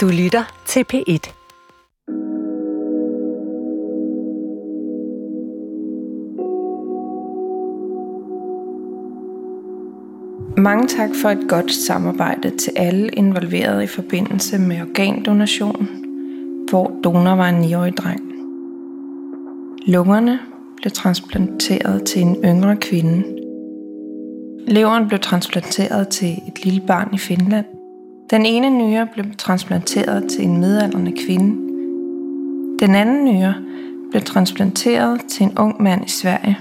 Du lytter til P1. Mange tak for et godt samarbejde til alle involverede i forbindelse med organdonation, hvor donor var en 9-årig dreng. Lungerne blev transplanteret til en yngre kvinde. Leveren blev transplanteret til et lille barn i Finland. Den ene nyre blev transplanteret til en midaldrende kvinde. Den anden nyre blev transplanteret til en ung mand i Sverige.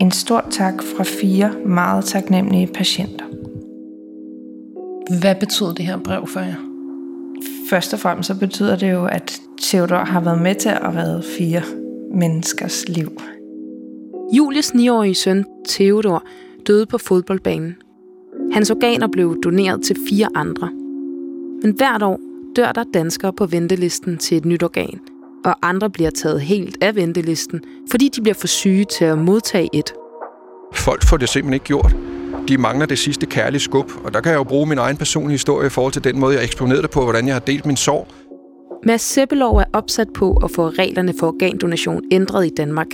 En stor tak fra fire meget taknemmelige patienter. Hvad betyder det her brev for jer? Først og fremmest så betyder det jo, at Theodor har været med til at redde fire menneskers liv. Julies 9-årige søn, Theodor, døde på fodboldbanen. Hans organer blev doneret til fire andre. Men hvert år dør der danskere på ventelisten til et nyt organ, og andre bliver taget helt af ventelisten, fordi de bliver for syge til at modtage et. Folk får det simpelthen ikke gjort. De mangler det sidste kærlige skub, og der kan jeg jo bruge min egen personlige historie i forhold til den måde, jeg eksponerede på, hvordan jeg har delt min sorg. Mads Seppelov er opsat på at få reglerne for organdonation ændret i Danmark.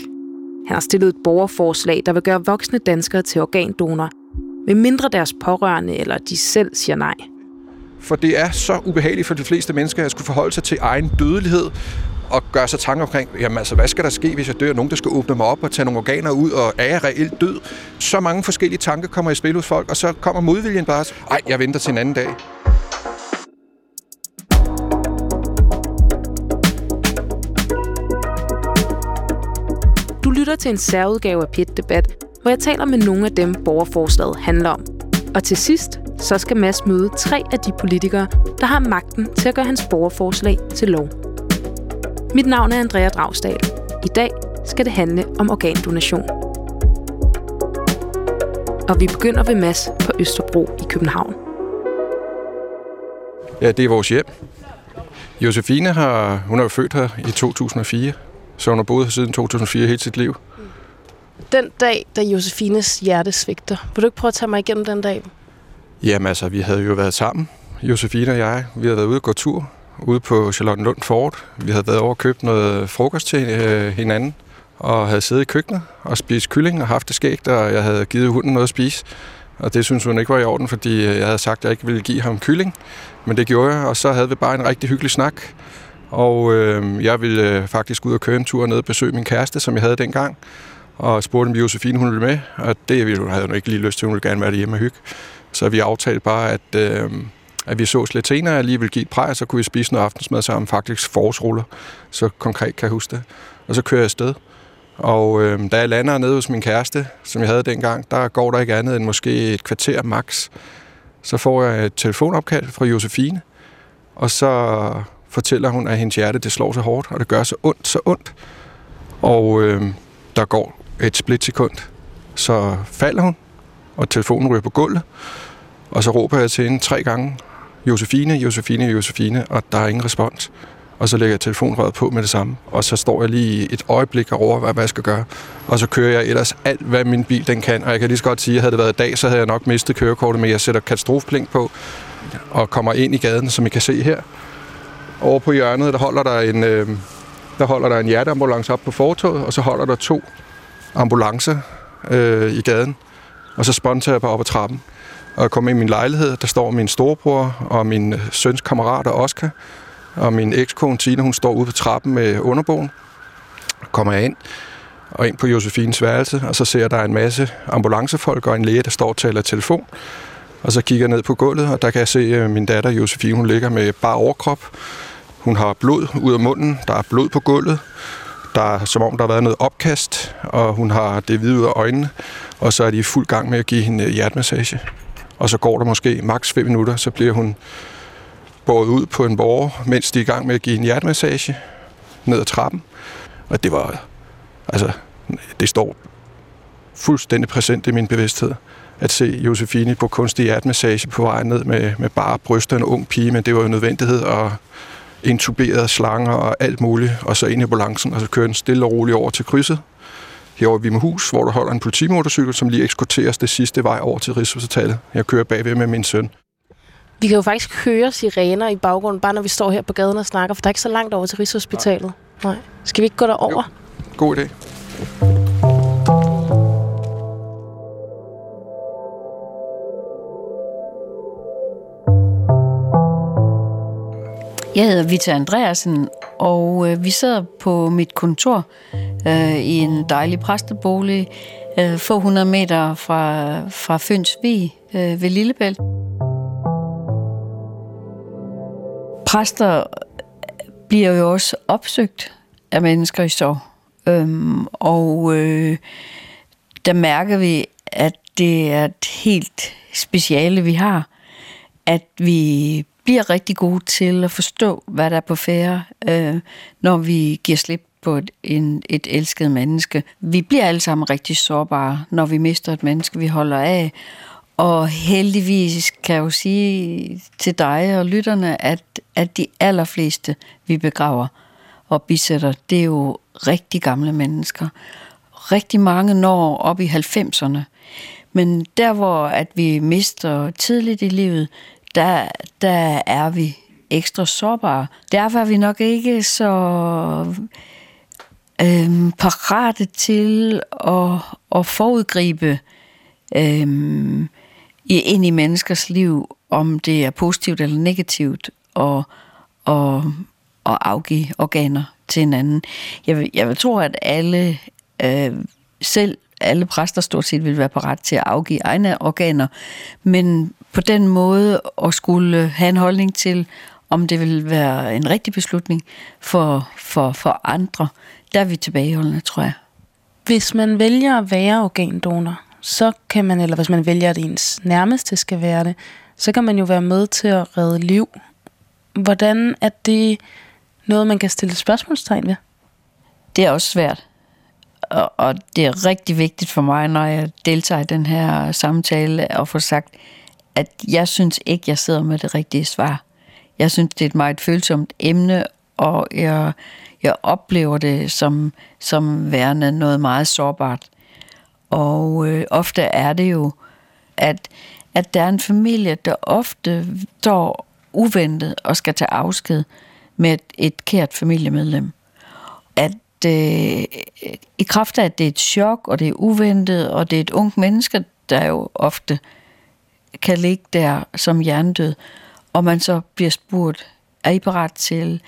Han har stillet et borgerforslag, der vil gøre voksne danskere til organdonorer, med mindre deres pårørende eller de selv siger nej. For det er så ubehageligt for de fleste mennesker at skulle forholde sig til egen dødelighed og gøre sig tanker omkring, jamen altså, hvad skal der ske, hvis jeg dør? Nogen, der skal åbne mig op og tage nogle organer ud, og er jeg reelt død? Så mange forskellige tanker kommer i spil hos folk, og så kommer modviljen bare, ej, jeg venter til en anden dag. Du lytter til en særudgave af Pit Debat, hvor jeg taler med nogle af dem, borgerforslaget handler om. Og til sidst, så skal Mads møde tre af de politikere, der har magten til at gøre hans borgerforslag til lov. Mit navn er Andrea Dragstad. I dag skal det handle om organdonation. Og vi begynder ved Mads på Østerbro i København. Ja, det er vores hjem. Josefine har, hun er jo født her i 2004, så hun har boet her siden 2004 hele sit liv. Den dag, da Josefines hjerte svigter, vil du ikke prøve at tage mig igennem den dag? Jamen altså, vi havde jo været sammen, Josefine og jeg. Vi havde været ude og gå tur ude på Charlottenlund Fort. Vi havde været over og købt noget frokost til øh, hinanden, og havde siddet i køkkenet og spist kylling og haft det skægt, og jeg havde givet hunden noget at spise. Og det synes hun ikke var i orden, fordi øh, jeg havde sagt, at jeg ikke ville give ham kylling. Men det gjorde jeg, og så havde vi bare en rigtig hyggelig snak. Og øh, jeg ville øh, faktisk ud og køre en tur ned og besøge min kæreste, som jeg havde dengang. Og spurgte, om Josefine hun ville med. Og det havde hun ikke lige lyst til. Hun ville gerne være hjemme og hygge. Så vi aftalte bare, at, øh, at vi sås lidt senere. Jeg lige ville give et præg, så kunne vi spise noget aftensmad sammen. Faktisk forårsruller. Så konkret kan jeg huske det. Og så kører jeg afsted. Og øh, da jeg lander nede hos min kæreste, som jeg havde dengang, der går der ikke andet end måske et kvarter max. Så får jeg et telefonopkald fra Josefine, og så fortæller hun, at hendes hjerte det slår så hårdt, og det gør så ondt, så ondt. Og øh, der går et splitsekund, så falder hun, og telefonen ryger på gulvet, og så råber jeg til hende tre gange, Josefine, Josefine, Josefine, og der er ingen respons. Og så lægger jeg telefonrøret på med det samme, og så står jeg lige et øjeblik og overvejer, hvad jeg skal gøre. Og så kører jeg ellers alt, hvad min bil den kan. Og jeg kan lige så godt sige, at havde det været i dag, så havde jeg nok mistet kørekortet, men jeg sætter katastrofeblink på og kommer ind i gaden, som I kan se her. Over på hjørnet, der holder der en, øh, der holder der en hjerteambulance op på fortoget, og så holder der to ambulancer øh, i gaden. Og så sponter jeg bare op ad trappen. Og jeg kommer ind i min lejlighed, der står min storebror og min øh, søns kammerater Oscar, og min ekskone Tina, hun står ude på trappen med underbogen. Kommer jeg ind, og ind på Josefines værelse, og så ser jeg, der er en masse ambulancefolk og en læge, der står og taler telefon. Og så kigger jeg ned på gulvet, og der kan jeg se, at min datter Josefine, hun ligger med bare overkrop. Hun har blod ud af munden, der er blod på gulvet. Der er som om, der har været noget opkast, og hun har det hvide ud af øjnene. Og så er de i fuld gang med at give hende øh, hjertemassage. Og så går der måske maks 5 minutter, så bliver hun båret ud på en borger, mens de er i gang med at give en hjertemassage ned ad trappen. Og det var, altså, det står fuldstændig præsent i min bevidsthed at se Josefine på kunstig hjertemassage på vej ned med, med bare bryster en ung pige, men det var jo nødvendighed at intuberede slanger og alt muligt, og så ind i ambulancen, og så kører den stille og roligt over til krydset, herovre ved hus, hvor der holder en politimotorcykel, som lige ekskorteres det sidste vej over til Rigshospitalet. Jeg kører bagved med min søn. Vi kan jo faktisk høre sirener i baggrunden, bare når vi står her på gaden og snakker, for der er ikke så langt over til Rigshospitalet. Nej. Skal vi ikke gå derover? Jo. God idé. Jeg hedder Vita Andreasen, og øh, vi sidder på mit kontor øh, i en dejlig præstebolig, øh, få hundrede meter fra, fra Fynsvig øh, ved Lillebælt. Præster øh, bliver jo også opsøgt af mennesker i sorg. Øhm, og øh, der mærker vi, at det er et helt speciale, vi har. At vi bliver rigtig gode til at forstå, hvad der er på færre, øh, når vi giver slip på et, en, et elsket menneske. Vi bliver alle sammen rigtig sårbare, når vi mister et menneske, vi holder af. Og heldigvis kan jeg jo sige til dig og lytterne, at, at de allerfleste, vi begraver og bisætter, det er jo rigtig gamle mennesker. Rigtig mange når op i 90'erne. Men der, hvor at vi mister tidligt i livet, der, der er vi ekstra sårbare. Derfor er vi nok ikke så øhm, parate til at, at forudgribe øhm, ind i menneskers liv, om det er positivt eller negativt, og, og, og afgive organer til hinanden. Jeg vil, jeg vil tro, at alle, øh, selv alle præster stort set vil være parat til at afgive egne organer, men på den måde at skulle have en holdning til, om det vil være en rigtig beslutning for, for, for andre, der er vi tilbageholdende, tror jeg. Hvis man vælger at være organdonor, så kan man, eller hvis man vælger, at ens nærmeste skal være det, så kan man jo være med til at redde liv. Hvordan er det noget, man kan stille spørgsmålstegn ved? Det er også svært. Og, og det er rigtig vigtigt for mig, når jeg deltager i den her samtale, at få sagt, at at jeg synes ikke, jeg sidder med det rigtige svar. Jeg synes, det er et meget følsomt emne, og jeg, jeg oplever det som, som værende noget meget sårbart. Og øh, ofte er det jo, at, at der er en familie, der ofte står uventet og skal tage afsked med et, et kært familiemedlem. At øh, i kraft af, at det er et chok, og det er uventet, og det er et ungt menneske, der jo ofte kan ligge der som hjernedød, og man så bliver spurgt, er I parat til,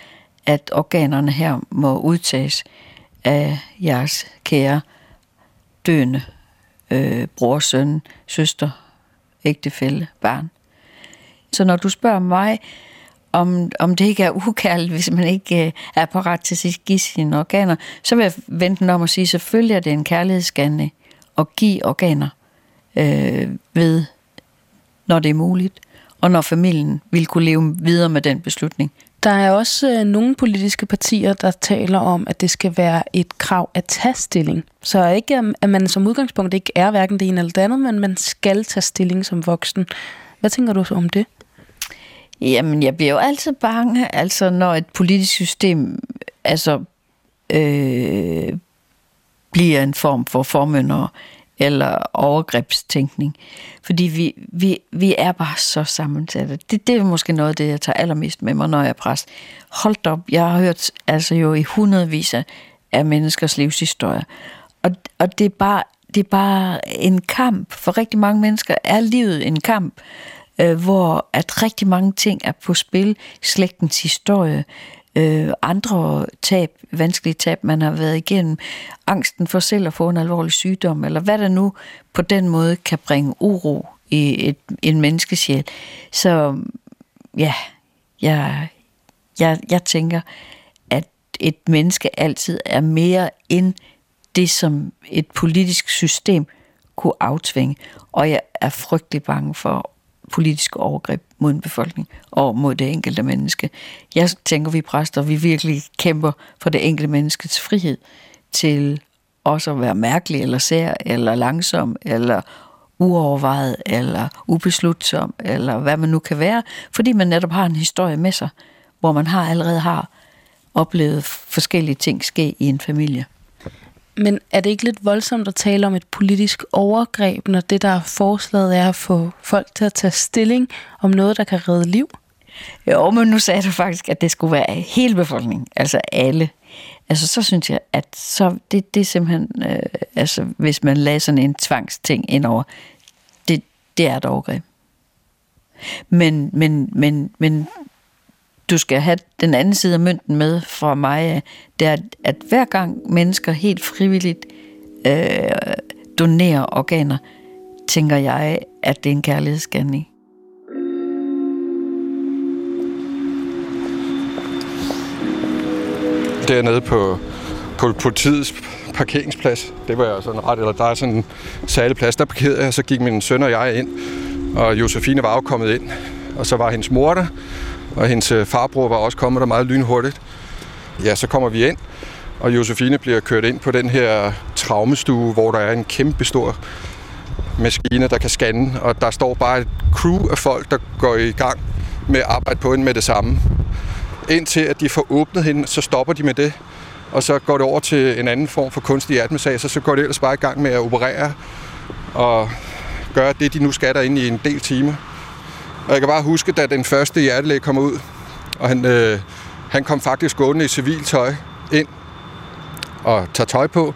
at organerne her må udtages af jeres kære døende øh, bror, søn, søster, ægtefælle, barn. Så når du spørger mig, om, om det ikke er ukærligt, hvis man ikke øh, er parat til at give sine organer, så vil jeg vente den om at sige, selvfølgelig er det en kærlighedsskande at give organer øh, ved, når det er muligt, og når familien vil kunne leve videre med den beslutning. Der er også øh, nogle politiske partier, der taler om, at det skal være et krav at tage stilling. Så ikke, at man som udgangspunkt ikke er hverken det ene eller det andet, men man skal tage stilling som voksen. Hvad tænker du så om det? Jamen, jeg bliver jo altid bange, altså når et politisk system altså, øh, bliver en form for formønder eller overgrebstænkning. Fordi vi, vi, vi er bare så sammensatte. Det, det er måske noget af det, jeg tager allermest med mig, når jeg er præst. Hold op, jeg har hørt altså jo i hundredvis af menneskers livshistorier. Og, og det, er bare, det er bare en kamp. For rigtig mange mennesker er livet en kamp øh, hvor at rigtig mange ting er på spil. Slægtens historie, øh, andre tab, vanskelige tab, man har været igennem, angsten for selv at få en alvorlig sygdom, eller hvad der nu på den måde kan bringe uro i et, en menneskesjæl. Så ja, jeg, jeg, jeg tænker, at et menneske altid er mere end det, som et politisk system kunne aftvinge. Og jeg er frygtelig bange for politiske overgreb mod en befolkning og mod det enkelte menneske. Jeg tænker, vi præster, vi virkelig kæmper for det enkelte menneskets frihed til også at være mærkelig eller sær eller langsom eller uovervejet eller ubeslutsom eller hvad man nu kan være, fordi man netop har en historie med sig, hvor man har allerede har oplevet forskellige ting ske i en familie. Men er det ikke lidt voldsomt at tale om et politisk overgreb, når det, der er forslaget, er at få folk til at tage stilling om noget, der kan redde liv? Jo, men nu sagde du faktisk, at det skulle være hele befolkningen, altså alle. Altså, så synes jeg, at så det, det er simpelthen, øh, altså, hvis man lader sådan en tvangsting ind over, det, det er et overgreb. Men, men, men, men du skal have den anden side af mønten med fra mig, øh, det er, at hver gang mennesker helt frivilligt øh, donerer organer, tænker jeg, at det er en kærlighedsgerning. Dernede på, på politiets parkeringsplads, det var jeg sådan ret, eller der er sådan en særlig plads, der parkerede jeg, så gik min søn og jeg ind, og Josefine var afkommet ind, og så var hendes mor der, og hendes øh, farbror var også kommet der meget lynhurtigt. Ja, så kommer vi ind, og Josefine bliver kørt ind på den her traumestue, hvor der er en kæmpe stor maskine, der kan scanne, og der står bare et crew af folk, der går i gang med at arbejde på hende med det samme. Indtil at de får åbnet hende, så stopper de med det, og så går det over til en anden form for kunstig hjertemassage, så går det ellers bare i gang med at operere og gøre det, de nu skal derinde i en del timer. Og jeg kan bare huske, da den første hjertelæge kom ud, og han, øh, han kom faktisk gående i civiltøj ind og tager tøj på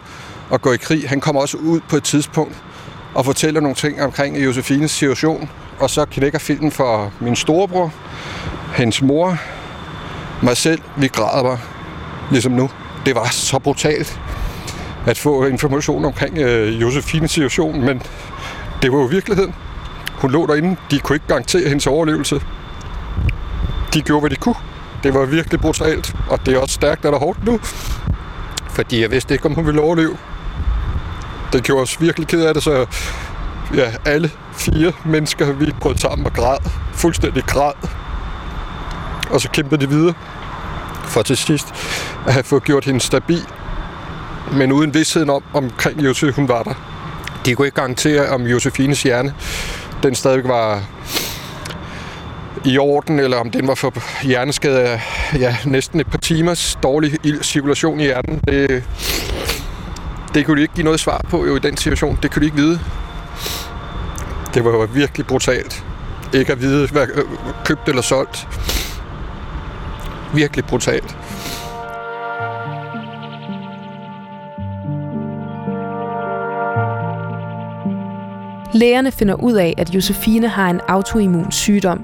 og går i krig. Han kommer også ud på et tidspunkt og fortæller nogle ting omkring Josefines situation. Og så knækker filmen for min storebror, hendes mor, mig selv. Vi græder bare, ligesom nu. Det var så brutalt at få information omkring øh, Josefines situation, men det var jo virkeligheden. Hun lå derinde. De kunne ikke garantere hendes overlevelse. De gjorde, hvad de kunne. Det var virkelig brutalt, og det er også stærkt eller hårdt nu. Fordi jeg vidste ikke, om hun ville overleve. Det gjorde os virkelig ked af det, så ja, alle fire mennesker, vi brød sammen og græd. Fuldstændig græd. Og så kæmpede de videre. For til sidst at have fået gjort hende stabil. Men uden vidstheden om, omkring Josefine, hun var der. De kunne ikke garantere, om Josefines hjerne den stadig var i orden, eller om den var for hjerneskade af ja, næsten et par timers dårlig cirkulation i hjernen. Det, det kunne de ikke give noget svar på jo i den situation. Det kunne de ikke vide. Det var virkelig brutalt. Ikke at vide, hvad købt eller solgt. Virkelig brutalt. Lægerne finder ud af, at Josefine har en autoimmun sygdom,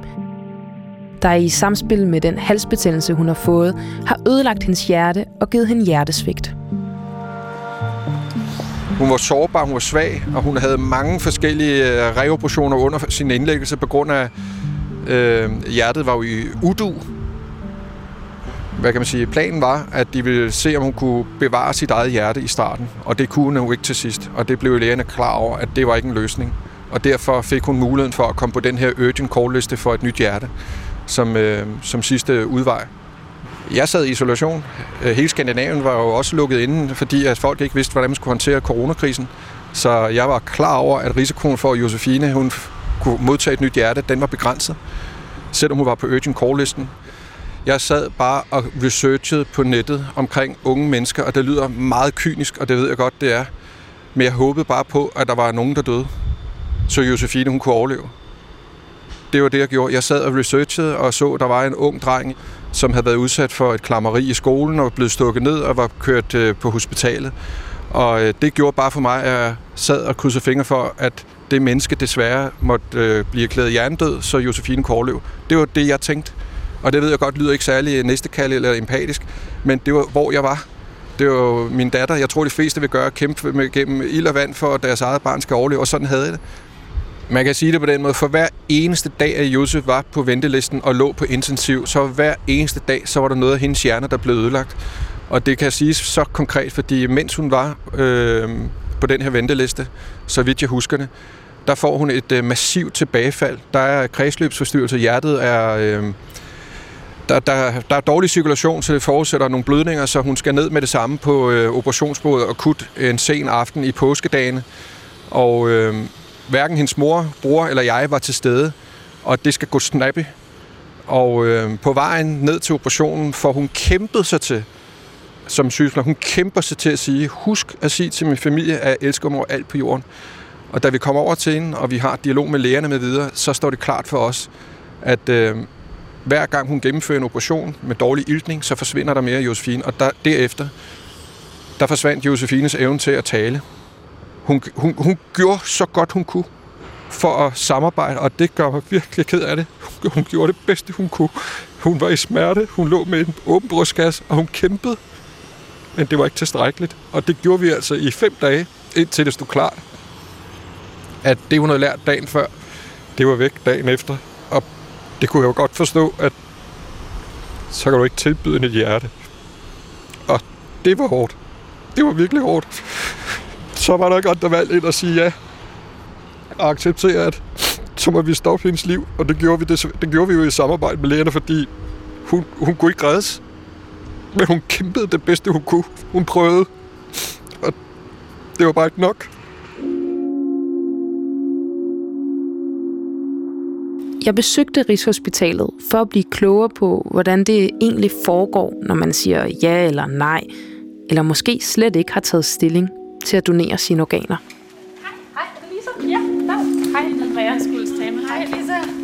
der i samspil med den halsbetændelse, hun har fået, har ødelagt hendes hjerte og givet hende hjertesvigt. Hun var sårbar, hun var svag, og hun havde mange forskellige øh, reoperationer under sin indlæggelse på grund af, øh, hjertet var jo i udu. Hvad kan man sige? Planen var, at de ville se, om hun kunne bevare sit eget hjerte i starten, og det kunne hun jo ikke til sidst. Og det blev lægerne klar over, at det var ikke en løsning. Og derfor fik hun muligheden for at komme på den her urgent call liste for et nyt hjerte, som, øh, som sidste udvej. Jeg sad i isolation. Øh, hele Skandinavien var jo også lukket inde, fordi at folk ikke vidste, hvordan man skulle håndtere coronakrisen. Så jeg var klar over, at risikoen for, at Josefine hun kunne modtage et nyt hjerte, den var begrænset, selvom hun var på urgent call-listen. Jeg sad bare og researchede på nettet omkring unge mennesker, og det lyder meget kynisk, og det ved jeg godt, det er. Men jeg håbede bare på, at der var nogen, der døde, så Josefine hun kunne overleve. Det var det, jeg gjorde. Jeg sad og researchede og så, at der var en ung dreng, som havde været udsat for et klammeri i skolen og blev stukket ned og var kørt øh, på hospitalet. Og øh, det gjorde bare for mig, at jeg sad og krydsede fingre for, at det menneske desværre måtte øh, blive erklæret hjernedød, så Josefine kunne overleve. Det var det, jeg tænkte. Og det ved jeg godt lyder ikke særlig næstekald eller empatisk, men det var, hvor jeg var. Det var min datter. Jeg tror, de fleste vil gøre kæmpe med, gennem ild og vand for, at deres eget barn skal overleve, og sådan havde jeg det. Man kan sige det på den måde, for hver eneste dag, at Josef var på ventelisten og lå på intensiv, så hver eneste dag, så var der noget af hendes hjerne, der blev ødelagt. Og det kan siges så konkret, fordi mens hun var øh, på den her venteliste, så vidt jeg husker det, der får hun et øh, massivt tilbagefald. Der er kredsløbsforstyrrelse, hjertet er... Øh, der, der, der er dårlig cirkulation, så det forudsætter nogle blødninger, så hun skal ned med det samme på øh, operationsbordet og kut en sen aften i påskedagene. Og øh, hverken hendes mor, bror eller jeg var til stede, og det skal gå snappy. Og øh, på vejen ned til operationen får hun kæmpet sig til som sygeplejerske, hun kæmper sig til at sige, husk at sige til min familie, at jeg elsker mig alt på jorden. Og da vi kommer over til hende, og vi har dialog med lægerne med videre, så står det klart for os, at øh, hver gang hun gennemfører en operation med dårlig iltning, så forsvinder der mere Josefine. Og der, derefter, der forsvandt Josefines evne til at tale. Hun, hun, hun gjorde så godt hun kunne for at samarbejde, og det gør mig virkelig ked af det. Hun, hun gjorde det bedste, hun kunne. Hun var i smerte, hun lå med en åben brystkasse, og hun kæmpede. Men det var ikke tilstrækkeligt. Og det gjorde vi altså i fem dage, indtil det stod klart, at det, hun havde lært dagen før, det var væk dagen efter. Det kunne jeg jo godt forstå, at så kan du ikke tilbyde et hjerte. Og det var hårdt. Det var virkelig hårdt. Så var der ikke andre valg end at sige ja. Og acceptere, at så må vi stoppe hendes liv. Og det gjorde vi, det, det gjorde vi jo i samarbejde med lægerne, fordi hun, hun kunne ikke reddes. Men hun kæmpede det bedste, hun kunne. Hun prøvede. Og det var bare ikke nok. Jeg besøgte Rigshospitalet for at blive klogere på, hvordan det egentlig foregår, når man siger ja eller nej, eller måske slet ikke har taget stilling til at donere sine organer. Hej, hej, er det Lisa? Ja, der. Hej, Andreas skulle tale med. Hej, Lisa.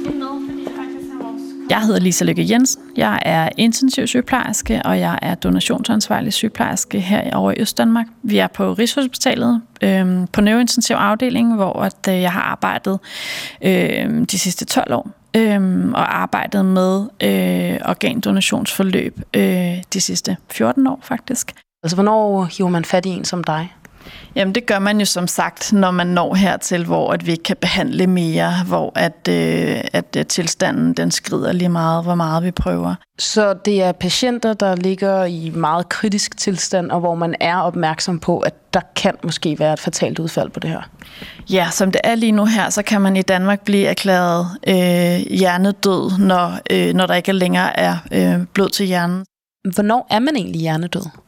Jeg hedder Lisa Lykke Jensen. Jeg er intensiv sygeplejerske, og jeg er donationsansvarlig sygeplejerske her over i Østdanmark. Vi er på Rigshospitalet øh, på neurointensiv afdeling, hvor at, øh, jeg har arbejdet øh, de sidste 12 år øh, og arbejdet med øh, organdonationsforløb øh, de sidste 14 år faktisk. Altså, hvornår hiver man fat i en som dig? Jamen det gør man jo som sagt, når man når hertil, hvor at vi ikke kan behandle mere, hvor at, øh, at øh, tilstanden den skrider lige meget, hvor meget vi prøver. Så det er patienter, der ligger i meget kritisk tilstand, og hvor man er opmærksom på, at der kan måske være et fatalt udfald på det her? Ja, som det er lige nu her, så kan man i Danmark blive erklæret øh, hjernedød, når, øh, når der ikke længere er øh, blod til hjernen. Hvornår er man egentlig hjernedød?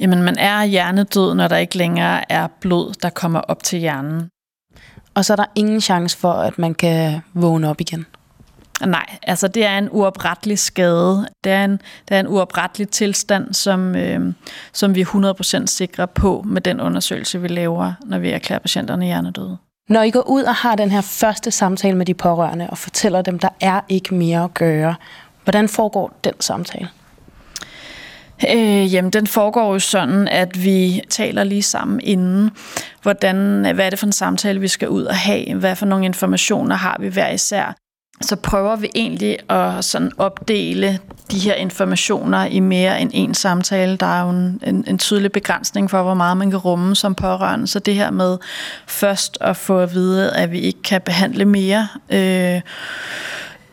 Jamen, man er hjernedød, når der ikke længere er blod, der kommer op til hjernen. Og så er der ingen chance for, at man kan vågne op igen? Nej, altså det er en uoprettelig skade. Det er en, det er en uoprettelig tilstand, som, øh, som vi er 100% sikre på med den undersøgelse, vi laver, når vi erklærer patienterne hjernedøde. Når I går ud og har den her første samtale med de pårørende og fortæller dem, der er ikke mere at gøre, hvordan foregår den samtale? Øh, jamen, den foregår jo sådan, at vi taler lige sammen inden, hvordan, hvad er det for en samtale, vi skal ud og have, hvad for nogle informationer har vi hver især. Så prøver vi egentlig at sådan opdele de her informationer i mere end en samtale. Der er jo en, en, en tydelig begrænsning for, hvor meget man kan rumme som pårørende. Så det her med først at få at vide, at vi ikke kan behandle mere, øh,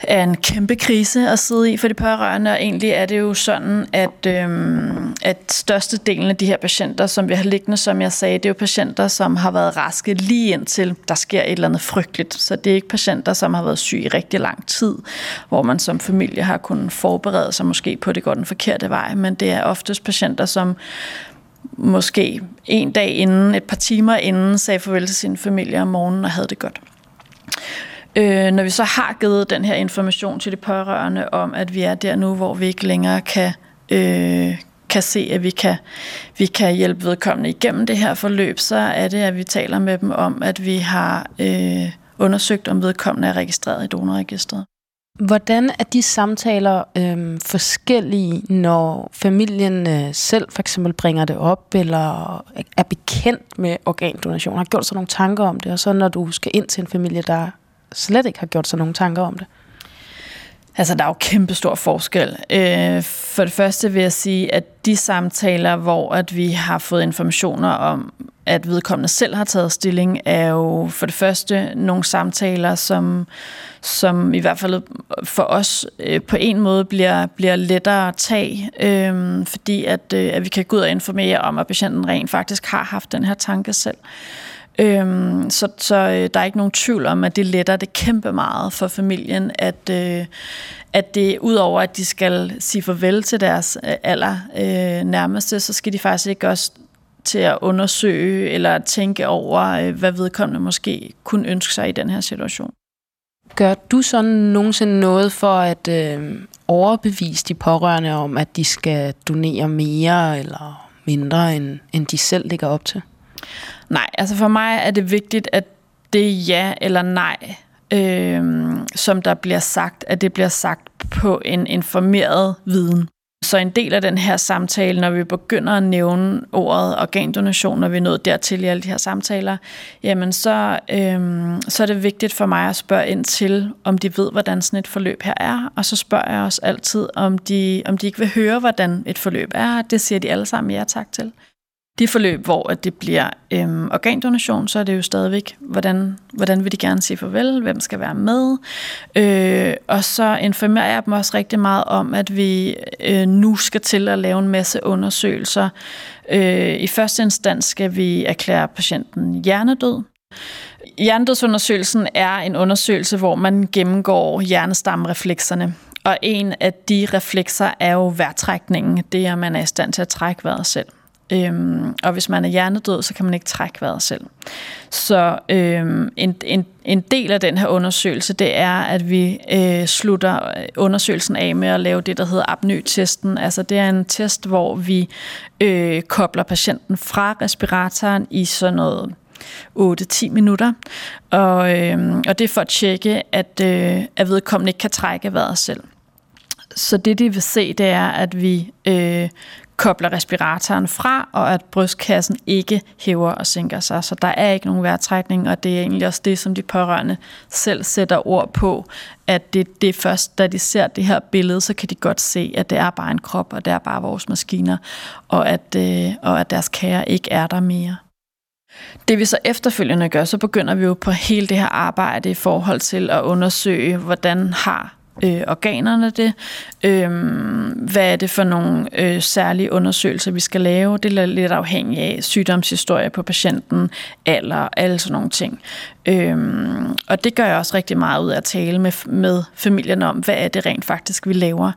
er en kæmpe krise at sidde i for de pårørende, og egentlig er det jo sådan, at, øhm, at størstedelen af de her patienter, som vi har liggende, som jeg sagde, det er jo patienter, som har været raske lige indtil der sker et eller andet frygteligt. Så det er ikke patienter, som har været syge i rigtig lang tid, hvor man som familie har kunnet forberede sig måske på, at det går den forkerte vej, men det er oftest patienter, som måske en dag inden, et par timer inden, sagde farvel til sin familie om morgenen og havde det godt. Øh, når vi så har givet den her information til de pårørende om, at vi er der nu, hvor vi ikke længere kan, øh, kan se, at vi kan, vi kan hjælpe vedkommende igennem det her forløb, så er det, at vi taler med dem om, at vi har øh, undersøgt, om vedkommende er registreret i donorregistret. Hvordan er de samtaler øh, forskellige, når familien øh, selv for eksempel bringer det op, eller er bekendt med organdonation, har gjort sig nogle tanker om det, og så når du skal ind til en familie, der slet ikke har gjort sig nogen tanker om det? Altså, der er jo kæmpe stor forskel. Øh, for det første vil jeg sige, at de samtaler, hvor at vi har fået informationer om, at vedkommende selv har taget stilling, er jo for det første nogle samtaler, som, som i hvert fald for os øh, på en måde bliver, bliver lettere at tage, øh, fordi at, øh, at vi kan gå ud og informere om, at patienten rent faktisk har haft den her tanke selv. Øhm, så så øh, der er ikke nogen tvivl om, at det letter det kæmpe meget for familien, at, øh, at det udover at de skal sige farvel til deres øh, aller øh, nærmeste, så skal de faktisk ikke også til at undersøge eller tænke over, øh, hvad vedkommende måske kunne ønske sig i den her situation. Gør du så nogensinde noget for at øh, overbevise de pårørende om, at de skal donere mere eller mindre, end, end de selv ligger op til? Nej, altså for mig er det vigtigt, at det ja eller nej, øh, som der bliver sagt, at det bliver sagt på en informeret viden. Så en del af den her samtale, når vi begynder at nævne ordet organdonation, når vi er nået dertil i alle de her samtaler, jamen så, øhm, så er det vigtigt for mig at spørge ind til, om de ved, hvordan sådan et forløb her er. Og så spørger jeg også altid, om de, om de ikke vil høre, hvordan et forløb er. Det siger de alle sammen ja tak til de forløb, hvor at det bliver øhm, organdonation, så er det jo stadigvæk, hvordan, hvordan vil de gerne sige farvel, hvem skal være med. Øh, og så informerer jeg dem også rigtig meget om, at vi øh, nu skal til at lave en masse undersøgelser. Øh, I første instans skal vi erklære patienten hjernedød. Hjernedødsundersøgelsen er en undersøgelse, hvor man gennemgår hjernestammereflekserne. Og en af de reflekser er jo vejrtrækningen. Det er, at man er i stand til at trække vejret selv. Øhm, og hvis man er hjernedød, så kan man ikke trække vejret selv. Så øhm, en, en, en del af den her undersøgelse, det er, at vi øh, slutter øh, undersøgelsen af med at lave det, der hedder apnø-testen. Altså det er en test, hvor vi øh, kobler patienten fra respiratoren i sådan noget 8-10 minutter. Og, øh, og det er for at tjekke, at, øh, at vedkommende ikke kan trække vejret selv. Så det, de vil se, det er, at vi øh, kobler respiratoren fra, og at brystkassen ikke hæver og sænker sig. Så der er ikke nogen vejrtrækning, og det er egentlig også det, som de pårørende selv sætter ord på, at det, det er først, da de ser det her billede, så kan de godt se, at det er bare en krop, og det er bare vores maskiner, og at, øh, og at deres kære ikke er der mere. Det vi så efterfølgende gør, så begynder vi jo på hele det her arbejde i forhold til at undersøge, hvordan har øh, organerne det. Øh, hvad er det for nogle øh, særlige undersøgelser, vi skal lave? Det er lidt afhængigt af sygdomshistorie på patienten, alder, alle sådan nogle ting. Øh, og det gør jeg også rigtig meget ud af at tale med, med familien om, hvad er det rent faktisk, vi laver.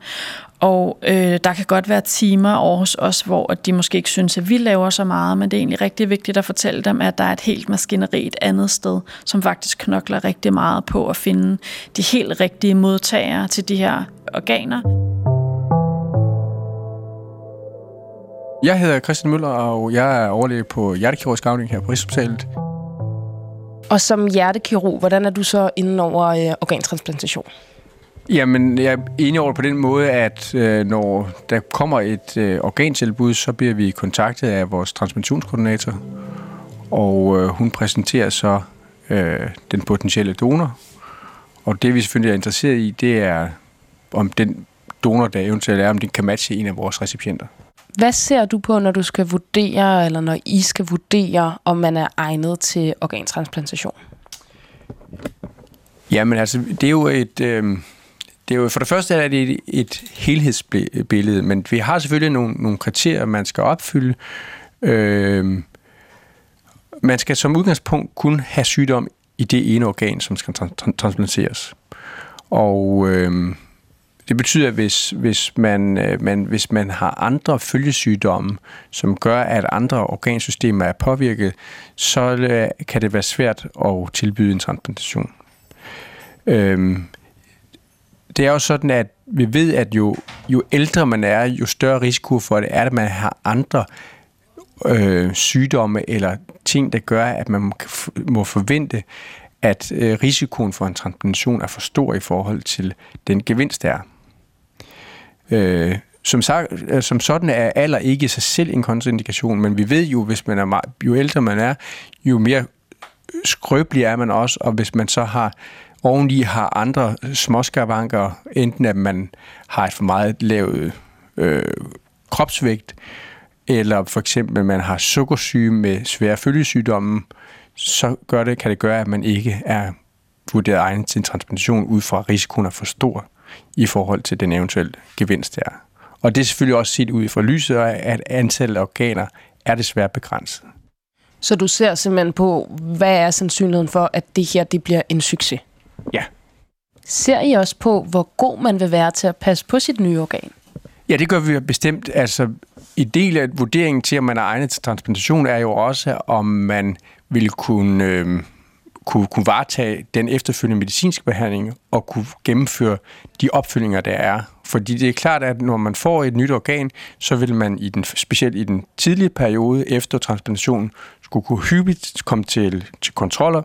Og øh, der kan godt være timer over hos os, hvor de måske ikke synes, at vi laver så meget, men det er egentlig rigtig vigtigt at fortælle dem, at der er et helt maskineri et andet sted, som faktisk knokler rigtig meget på at finde de helt rigtige modtagere til de her organer. Jeg hedder Christian Møller, og jeg er overlæge på hjertekirurgisk afdeling her på Rigshospitalet. Og som hjertekirurg, hvordan er du så inden over øh, organtransplantation? Jamen, jeg er enig over på den måde, at øh, når der kommer et øh, organtilbud, så bliver vi kontaktet af vores transplantationskoordinator, og øh, hun præsenterer så øh, den potentielle donor. Og det, vi selvfølgelig er interesseret i, det er, om den donor, der eventuelt er, om den kan matche en af vores recipienter. Hvad ser du på, når du skal vurdere, eller når I skal vurdere, om man er egnet til organtransplantation? Jamen altså, det er jo et... Øh, det er jo, for det første er det et, et helhedsbillede, men vi har selvfølgelig nogle, nogle kriterier, man skal opfylde. Øh, man skal som udgangspunkt kun have sygdom i det ene organ, som skal transplanteres. Og øh, det betyder, at hvis, hvis, man, øh, man, hvis man har andre følgesygdomme, som gør, at andre organsystemer er påvirket, så øh, kan det være svært at tilbyde en transplantation. Øh, det er jo sådan, at vi ved, at jo, jo ældre man er, jo større risiko for det er, at man har andre øh, sygdomme eller ting, der gør, at man må forvente, at øh, risikoen for en transplantation er for stor i forhold til den gevinst, der er. Øh, som, sagt, øh, som sådan er alder ikke i sig selv en kontraindikation, men vi ved jo, hvis man er meget, jo ældre man er, jo mere skrøbelig er man også, og hvis man så har oveni har andre småskavanker, enten at man har et for meget lavt øh, kropsvægt, eller for eksempel, man har sukkersyge med svære følgesygdomme, så gør det, kan det gøre, at man ikke er vurderet egnet til en transplantation ud fra risikoen er for stor i forhold til den eventuelle gevinst der. Og det er selvfølgelig også set ud fra lyset af, at antallet af organer er desværre begrænset. Så du ser simpelthen på, hvad er sandsynligheden for, at det her det bliver en succes? Ja. Ser I også på, hvor god man vil være til at passe på sit nye organ? Ja, det gør vi bestemt. Altså, i del af vurderingen til, om man er egnet til transplantation, er jo også, om man vil kunne, øh, kunne, kunne varetage den efterfølgende medicinske behandling og kunne gennemføre de opfølgninger, der er. Fordi det er klart, at når man får et nyt organ, så vil man i den, specielt i den tidlige periode efter transplantationen skulle kunne hyppigt komme til, til kontroller,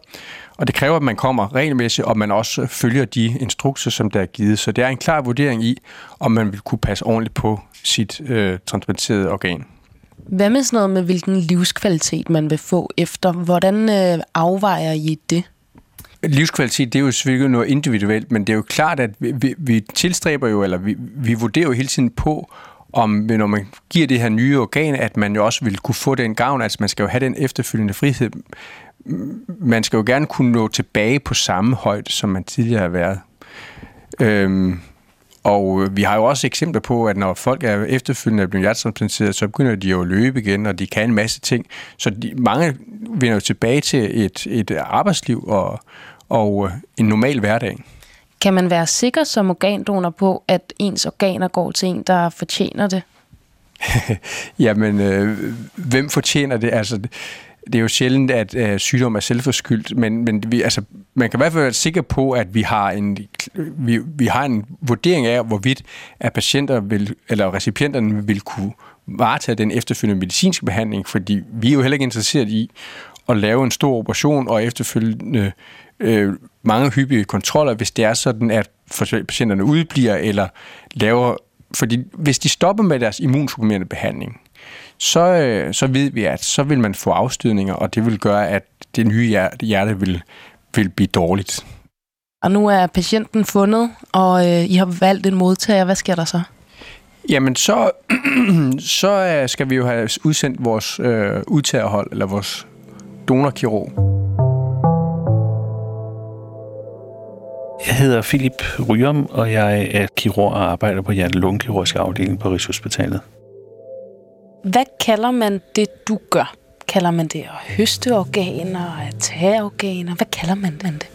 og det kræver, at man kommer regelmæssigt, og man også følger de instrukser, som der er givet. Så det er en klar vurdering i, om man vil kunne passe ordentligt på sit øh, transplanterede organ. Hvad med sådan noget med, hvilken livskvalitet man vil få efter? Hvordan øh, afvejer I det? Livskvalitet, det er jo selvfølgelig noget individuelt, men det er jo klart, at vi, vi, vi tilstræber jo, eller vi, vi vurderer jo hele tiden på, om når man giver det her nye organ, at man jo også vil kunne få den gavn, altså man skal jo have den efterfølgende frihed. Man skal jo gerne kunne nå tilbage på samme højde, som man tidligere har været. Øhm, og vi har jo også eksempler på, at når folk er efterfølgende blevet hjertetransplanteret, så begynder de jo at løbe igen, og de kan en masse ting. Så de, mange vender jo tilbage til et, et arbejdsliv og, og en normal hverdag. Kan man være sikker som organdonor på, at ens organer går til en, der fortjener det? Jamen, øh, hvem fortjener det? Altså, det er jo sjældent, at øh, sygdom er selvforskyldt, men, men vi, altså, man kan i hvert fald være sikker på, at vi har en, vi, vi har en vurdering af, hvorvidt at patienter vil, eller recipienterne vil kunne varetage den efterfølgende medicinske behandling, fordi vi er jo heller ikke interesseret i at lave en stor operation og efterfølgende øh, mange hyppige kontroller, hvis det er sådan, at patienterne udbliver eller laver... Fordi hvis de stopper med deres immunsupprimerende behandling, så, øh, så ved vi, at så vil man få afstødninger, og det vil gøre, at det nye hjerte, vil, vil blive dårligt. Og nu er patienten fundet, og øh, I har valgt en modtager. Hvad sker der så? Jamen, så, så øh, skal vi jo have udsendt vores øh, udtagerhold, eller vores donorkirurg. Jeg hedder Philip Ryum, og jeg er kirurg og arbejder på hjerte afdeling på Rigshospitalet. Hvad kalder man det, du gør? Kalder man det at høste organer, at tage organer? Hvad kalder man det?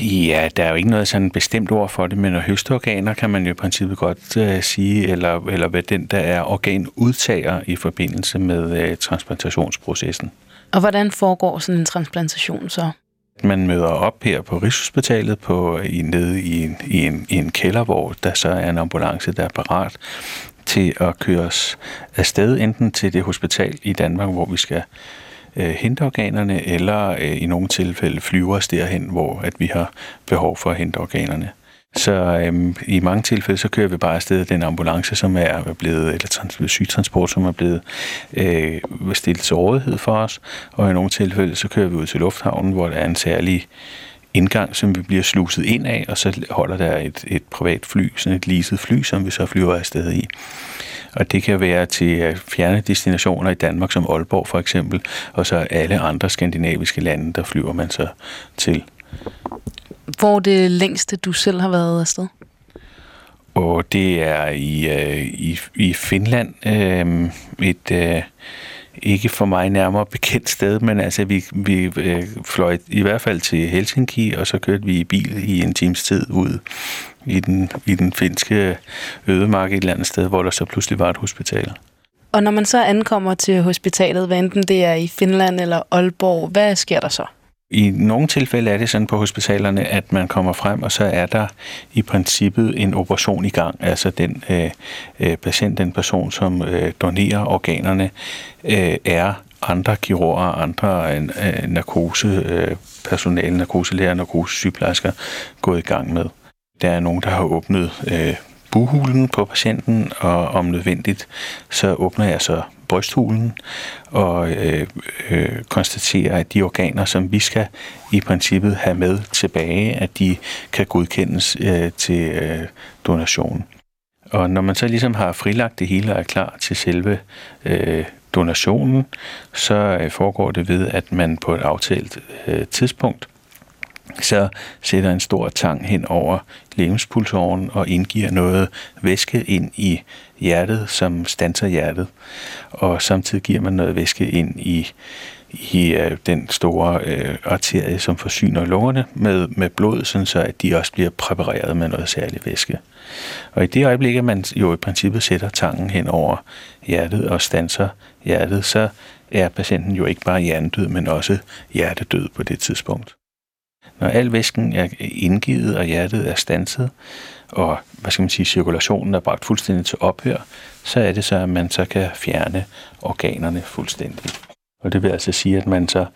Ja, der er jo ikke noget sådan bestemt ord for det, men at høste organer kan man jo i princippet godt uh, sige, eller, eller hvad den, der er organudtager i forbindelse med uh, transplantationsprocessen. Og hvordan foregår sådan en transplantation så? Man møder op her på Rigshospitalet på, i, nede i en, i, en, i en kælder, hvor der så er en ambulance, der er parat til at køre os afsted, enten til det hospital i Danmark, hvor vi skal øh, hente organerne, eller øh, i nogle tilfælde flyve os derhen, hvor at vi har behov for at hente organerne. Så øhm, i mange tilfælde, så kører vi bare afsted den ambulance, som er blevet, eller trans- sygtransport, som er blevet øh, stillet til rådighed for os. Og i nogle tilfælde, så kører vi ud til lufthavnen, hvor der er en særlig indgang, som vi bliver sluset ind af, og så holder der et, et privat fly, sådan et leaset fly, som vi så flyver afsted i. Og det kan være til fjerne destinationer i Danmark, som Aalborg for eksempel, og så alle andre skandinaviske lande, der flyver man så til. Hvor det længste, du selv har været afsted? Og det er i, øh, i, i Finland. Øh, et... Øh, ikke for mig nærmere bekendt sted, men altså vi, vi øh, fløj i hvert fald til Helsinki, og så kørte vi i bil i en times tid ud i den, i den finske ødemark et eller andet sted, hvor der så pludselig var et hospital. Og når man så ankommer til hospitalet, hvad enten det er i Finland eller Aalborg, hvad sker der så? I nogle tilfælde er det sådan på hospitalerne, at man kommer frem, og så er der i princippet en operation i gang. Altså den øh, øh patient, den person, som øh, donerer organerne, øh, er andre kirurger, andre øh, narkosepersonale, øh, narkoselærer, narkosesygeplejersker gået i gang med. Der er nogen, der har åbnet øh, buhulen på patienten, og om nødvendigt, så åbner jeg så brysthulen og øh, øh, konstaterer, at de organer, som vi skal i princippet have med tilbage, at de kan godkendes øh, til øh, donation. Og når man så ligesom har frilagt det hele og er klar til selve øh, donationen, så øh, foregår det ved, at man på et aftalt øh, tidspunkt så sætter en stor tang hen over legemspulsåren og indgiver noget væske ind i hjertet, som stanser hjertet. Og samtidig giver man noget væske ind i, i øh, den store øh, arterie, som forsyner lungerne med, med blod, sådan så at de også bliver præpareret med noget særligt væske. Og i det øjeblik, at man jo i princippet sætter tangen hen over hjertet og stanser hjertet, så er patienten jo ikke bare hjernedød, men også hjertedød på det tidspunkt. Når al væsken er indgivet, og hjertet er stanset, og hvad skal man sige, cirkulationen er bragt fuldstændig til ophør, så er det så, at man så kan fjerne organerne fuldstændig. Og det vil altså sige, at man så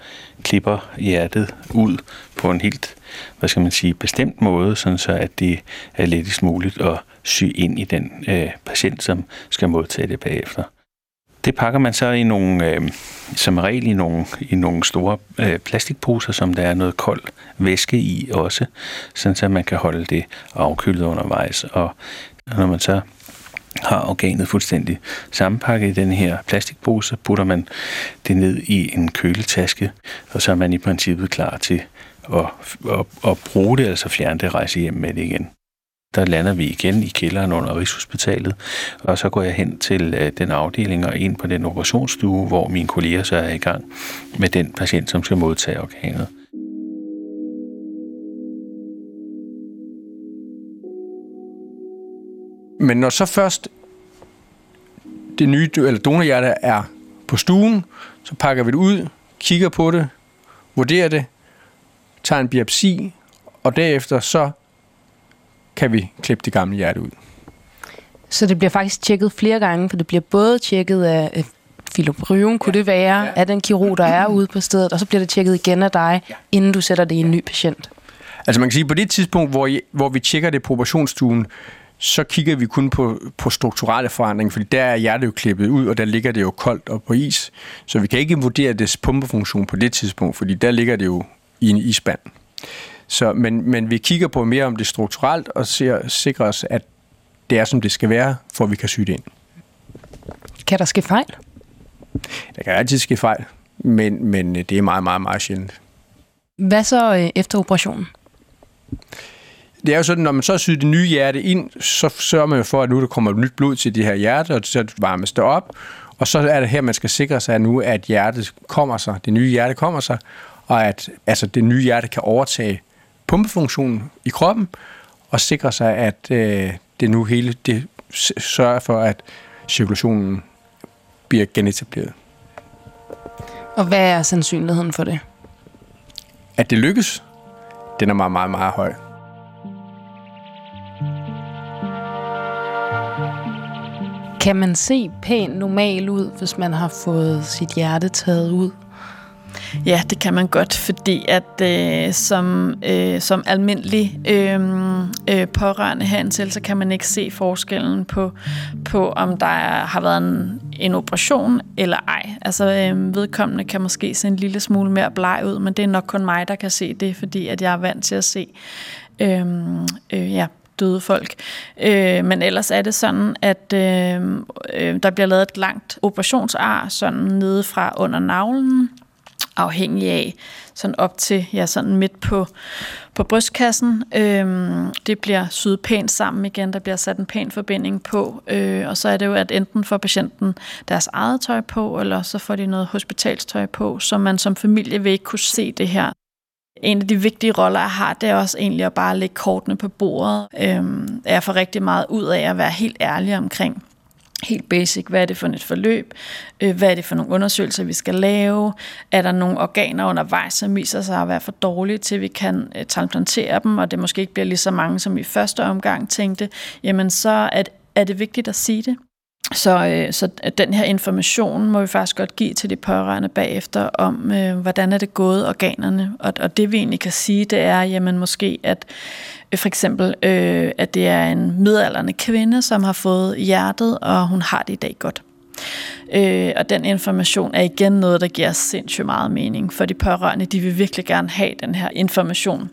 klipper hjertet ud på en helt, hvad skal man sige, bestemt måde, sådan så at det er lettest muligt at sy ind i den øh, patient, som skal modtage det bagefter. Det pakker man så i nogle, øh, som regel i nogle, i nogle store øh, plastikposer, som der er noget kold væske i også, sådan så man kan holde det afkølet undervejs. Og når man så har organet fuldstændig sammenpakket i den her plastikpose, så putter man det ned i en køletaske, og så er man i princippet klar til at, at, at bruge det, altså fjerne det og rejse hjem med det igen. Der lander vi igen i kælderen under Rigshospitalet, og så går jeg hen til øh, den afdeling og ind på den operationsstue, hvor mine kolleger så er i gang med den patient, som skal modtage organet. Men når så først det nye eller donorhjerte er på stuen, så pakker vi det ud, kigger på det, vurderer det, tager en biopsi, og derefter så kan vi klippe det gamle hjerte ud. Så det bliver faktisk tjekket flere gange, for det bliver både tjekket af filopryon, kunne ja. det være, ja. af den kirurg, der er ude på stedet, og så bliver det tjekket igen af dig, ja. inden du sætter det i en ny patient. Altså man kan sige, på det tidspunkt, hvor, I, hvor vi tjekker det på operationsstuen, så kigger vi kun på, på strukturelle forandringer, fordi der er hjertet jo klippet ud, og der ligger det jo koldt og på is. Så vi kan ikke vurdere dets pumpefunktion på det tidspunkt, fordi der ligger det jo i en isband. Så, men, men vi kigger på mere om det strukturelt, og ser, sikrer os, at det er, som det skal være, for at vi kan sy det ind. Kan der ske fejl? Der kan altid ske fejl, men, men det er meget, meget, meget sjældent. Hvad så øh, efter operationen? det er jo sådan, når man så syr det nye hjerte ind, så sørger man jo for, at nu der kommer nyt blod til det her hjerte, og så varmes det op. Og så er det her, man skal sikre sig nu, at hjertet kommer sig, det nye hjerte kommer sig, og at altså, det nye hjerte kan overtage pumpefunktionen i kroppen, og sikre sig, at øh, det nu hele det sørger for, at cirkulationen bliver genetableret. Og hvad er sandsynligheden for det? At det lykkes, den er meget, meget, meget høj. Kan man se pænt normal ud, hvis man har fået sit hjerte taget ud? Ja, det kan man godt, fordi at øh, som, øh, som almindelig øh, øh, pårørende herindtil, så kan man ikke se forskellen på, på om der er, har været en, en operation eller ej. Altså øh, vedkommende kan måske se en lille smule mere bleg ud, men det er nok kun mig, der kan se det, fordi at jeg er vant til at se øh, øh, ja, døde folk. Øh, men ellers er det sådan, at øh, øh, der bliver lavet et langt operationsar sådan nede fra under navlen, afhængig af sådan op til ja, sådan midt på, på brystkassen. Øhm, det bliver syet pænt sammen igen, der bliver sat en pæn forbinding på, øh, og så er det jo, at enten får patienten deres eget tøj på, eller så får de noget hospitalstøj på, så man som familie vil ikke kunne se det her en af de vigtige roller, jeg har, det er også egentlig at bare lægge kortene på bordet. Øhm, jeg får rigtig meget ud af at være helt ærlig omkring helt basic, hvad er det for et forløb, øh, hvad er det for nogle undersøgelser, vi skal lave, er der nogle organer undervejs, som viser sig at være for dårlige til, at vi kan øh, transplantere dem, og det måske ikke bliver lige så mange, som vi i første omgang tænkte, jamen så er, er det vigtigt at sige det. Så, øh, så øh, den her information må vi faktisk godt give til de pårørende bagefter om, øh, hvordan er det gået organerne. Og, og det vi egentlig kan sige, det er jamen måske, at øh, for eksempel, øh, at det er en midalderne kvinde, som har fået hjertet, og hun har det i dag godt. Øh, og den information er igen noget, der giver sindssygt meget mening for de pårørende. De vil virkelig gerne have den her information.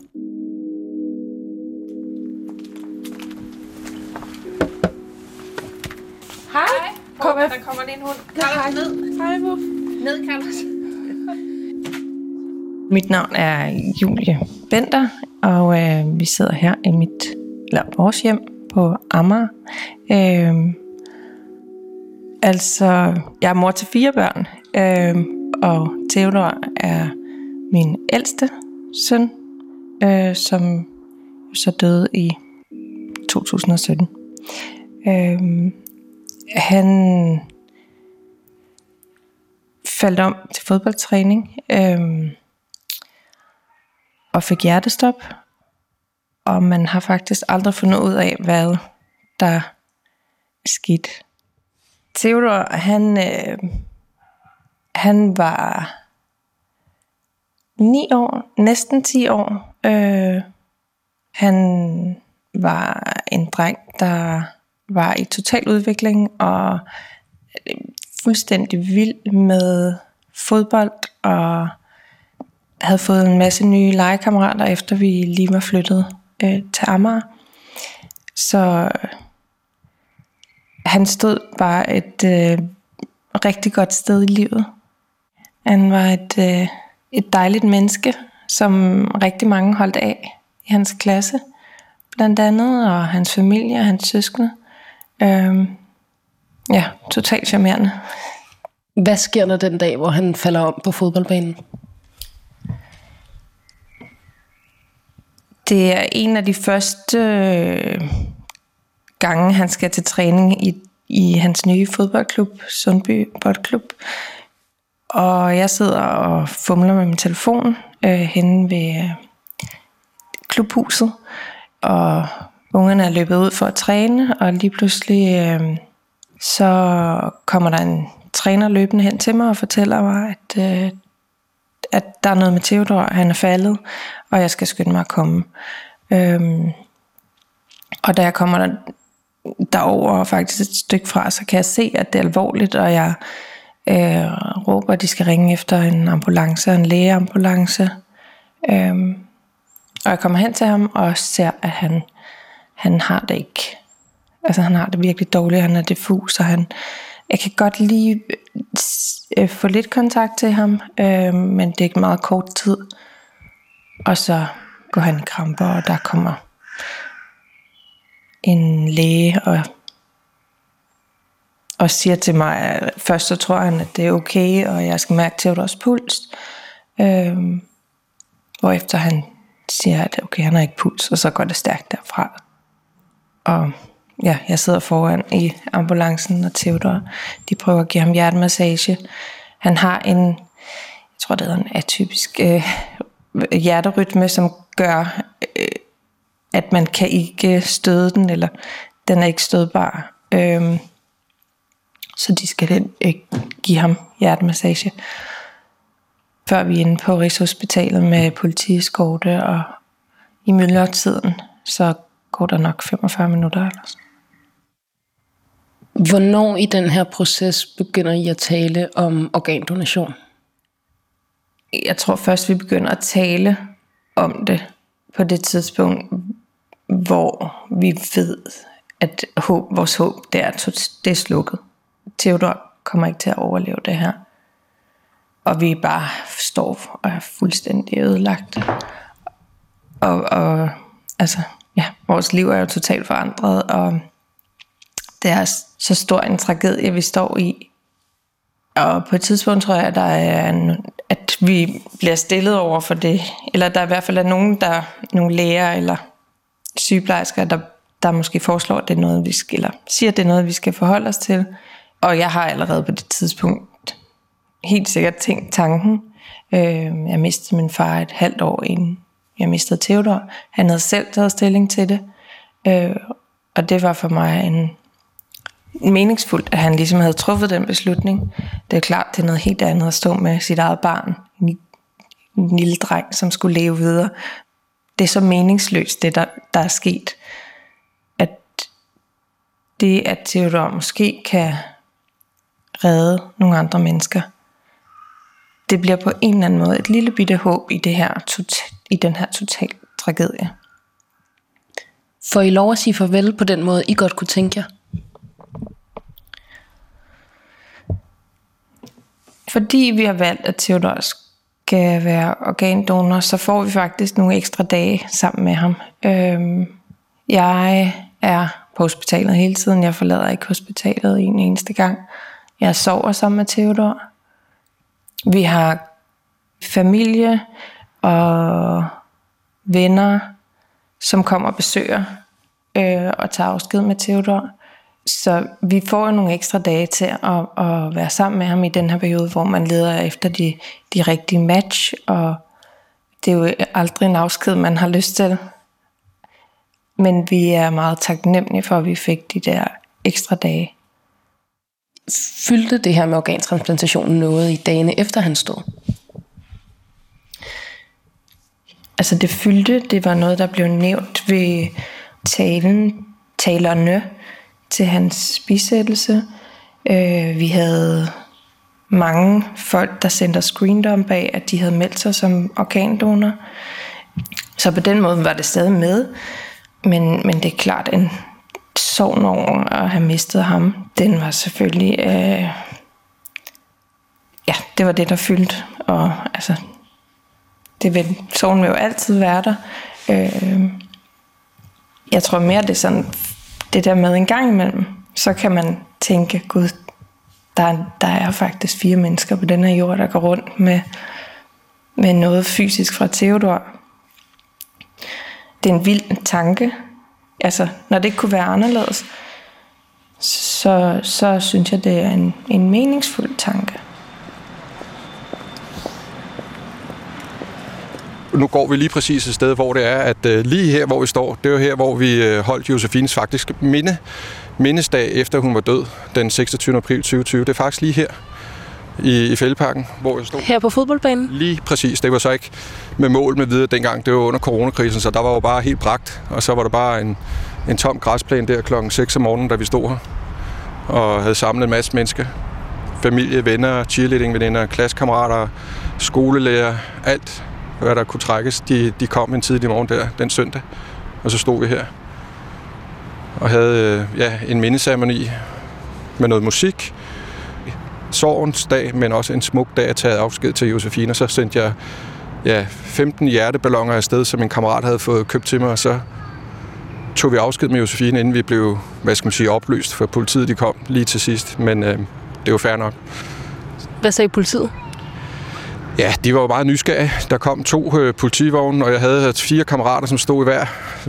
Hej. Kom oh, der kommer lige en hund. Carlos, ned. Hej, Buff. Ned, Carlos. Mit navn er Julie Bender, og øh, vi sidder her i mit, eller vores hjem på Amager. Øh, altså, jeg er mor til fire børn, øh, og Theodor er min ældste søn, øh, som så døde i 2017. Øh, han faldt om til fodboldtræning. Øhm, og fik hjertestop. Og man har faktisk aldrig fundet ud af, hvad der skete. Theodor, han, øh, han var 9 år, næsten 10 år. Øh, han var en dreng, der var i total udvikling og øh, fuldstændig vild med fodbold og havde fået en masse nye legekammerater, efter vi lige var flyttet øh, til Amager. Så øh, han stod bare et øh, rigtig godt sted i livet. Han var et, øh, et dejligt menneske, som rigtig mange holdt af i hans klasse, blandt andet, og hans familie og hans søskende. Øh, ja, totalt charmerende. Hvad sker der den dag, hvor han falder om på fodboldbanen? Det er en af de første øh, gange, han skal til træning i, i hans nye fodboldklub, Sundby Boldklub. Og jeg sidder og fumler med min telefon øh, henne ved øh, klubhuset. Og ungerne er løbet ud for at træne, og lige pludselig øh, så kommer der en træner løbende hen til mig og fortæller mig, at, øh, at der er noget med Theodor, han er faldet, og jeg skal skynde mig at komme. Øhm, og da jeg kommer der, derover faktisk et stykke fra, så kan jeg se, at det er alvorligt, og jeg øh, råber, at de skal ringe efter en ambulance, en lægeambulance. Øhm, og jeg kommer hen til ham og ser, at han, han har det ikke. Altså han har det virkelig dårligt, han er diffus, og han, jeg kan godt lige øh, øh få lidt kontakt til ham, øh, men det er ikke meget kort tid. Og så går han i kramper, og der kommer en læge og, og siger til mig, at først så tror han, at det er okay, og jeg skal mærke Theodors puls. Øh, efter han siger, at okay, han har ikke puls, og så går det stærkt derfra. Og ja, jeg sidder foran i ambulancen, og Theodor, de prøver at give ham hjertemassage. Han har en, jeg tror det hedder en atypisk øh, hjerterytme, som gør, øh, at man kan ikke støde den, eller den er ikke stødbar. Øh, så de skal øh, give ham hjertemassage. Før vi er inde på Rigshospitalet med politieskorte, og i myldretiden, så går der nok 45 minutter eller sådan. Hvornår i den her proces begynder I at tale om organdonation? Jeg tror først, vi begynder at tale om det på det tidspunkt, hvor vi ved, at håb, vores håb det er, det er slukket. Theodor kommer ikke til at overleve det her. Og vi bare står og er fuldstændig ødelagt. Og, og altså, ja, vores liv er jo totalt forandret, og det er så stor en tragedie, vi står i. Og på et tidspunkt tror jeg, der er en, at vi bliver stillet over for det. Eller der er i hvert fald er nogen, der, nogle læger eller sygeplejersker, der, der måske foreslår, at det er noget, vi skal, eller siger, at det er noget, vi skal forholde os til. Og jeg har allerede på det tidspunkt helt sikkert tænkt tanken. Øh, jeg mistede min far et halvt år inden jeg mistede Theodor. Han havde selv taget stilling til det. Øh, og det var for mig en meningsfuldt, at han ligesom havde truffet den beslutning. Det er klart, det er noget helt andet at stå med sit eget barn, en lille dreng, som skulle leve videre. Det er så meningsløst, det der, der er sket. At det, at Theodor måske kan redde nogle andre mennesker, det bliver på en eller anden måde et lille bitte håb i, det her, i den her total tragedie. Får I lov at sige farvel på den måde, I godt kunne tænke jer? Fordi vi har valgt, at Theodor skal være organdonor, så får vi faktisk nogle ekstra dage sammen med ham. Øhm, jeg er på hospitalet hele tiden. Jeg forlader ikke hospitalet en eneste gang. Jeg sover sammen med Theodor. Vi har familie og venner, som kommer og besøger øh, og tager afsked med Theodor. Så vi får jo nogle ekstra dage til at, at være sammen med ham i den her periode, hvor man leder efter de, de rigtige match, og det er jo aldrig en afsked, man har lyst til. Men vi er meget taknemmelige for, at vi fik de der ekstra dage. Fyldte det her med organtransplantationen noget i dagene efter han stod? Altså det fyldte, det var noget, der blev nævnt ved talen, talerne til hans bisættelse. Øh, vi havde mange folk, der sendte screendom bag, at de havde meldt sig som organdonor. Så på den måde var det stadig med. Men, men det er klart, en sorg over at have mistet ham, den var selvfølgelig... Øh, ja, det var det, der fyldte. Og altså, det vil, sorgen vil jo altid være der. Øh, jeg tror mere, det er sådan, det der med en gang imellem, så kan man tænke, gud, der, der er faktisk fire mennesker på den her jord, der går rundt med, med noget fysisk fra Theodor. Det er en vild tanke. Altså, når det ikke kunne være anderledes, så, så synes jeg, det er en, en meningsfuld tanke. Nu går vi lige præcis et sted, hvor det er, at øh, lige her, hvor vi står, det er jo her, hvor vi øh, holdt Josefines faktisk minde, mindesdag, efter hun var død, den 26. april 2020. Det er faktisk lige her i, i Fældeparken, hvor jeg stod. Her på fodboldbanen? Lige præcis. Det var så ikke med mål med videre dengang. Det var under coronakrisen, så der var jo bare helt bragt. Og så var der bare en, en tom græsplæne der klokken 6 om morgenen, da vi stod her. Og havde samlet en masse mennesker. Familie, venner, cheerleading-veninder, klassekammerater, skolelærer, alt hvad der kunne trækkes. De, de kom en tidlig morgen der, den søndag, og så stod vi her og havde øh, ja, en mindesamoni med noget musik. Sorgens dag, men også en smuk dag at tage afsked til Josefine. Så sendte jeg ja, 15 hjerteballoner afsted, som en kammerat havde fået købt til mig, og så tog vi afsked med Josefine, inden vi blev, hvad skal man sige, opløst, for politiet de kom lige til sidst, men øh, det var fair nok. Hvad sagde politiet? Ja, de var jo meget nysgerrige. Der kom to øh, politivogne, og jeg havde øh, fire kammerater, som stod i hver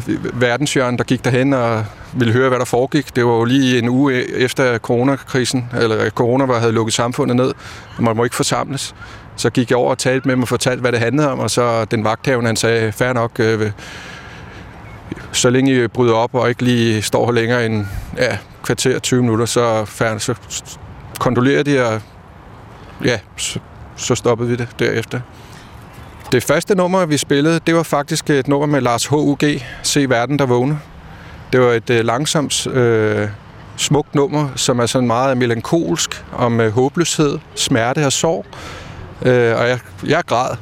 øh, verdenshjørne, der gik derhen og ville høre, hvad der foregik. Det var jo lige en uge øh, efter coronakrisen, eller corona var, havde lukket samfundet ned, og man må ikke forsamles. Så gik jeg over og talte med dem og fortalte, hvad det handlede om, og så den vagthavende, han sagde, fair nok, øh, så længe I bryder op og ikke lige står her længere end ja, kvarter 20 minutter, så, fair, så kondolerer de, og ja, så stoppede vi det derefter. Det første nummer, vi spillede, det var faktisk et nummer med Lars H.U.G. Se verden, der vågner. Det var et øh, langsomt, øh, smukt nummer, som er sådan meget melankolsk om øh, håbløshed, smerte og sorg. Øh, og jeg, jeg græd,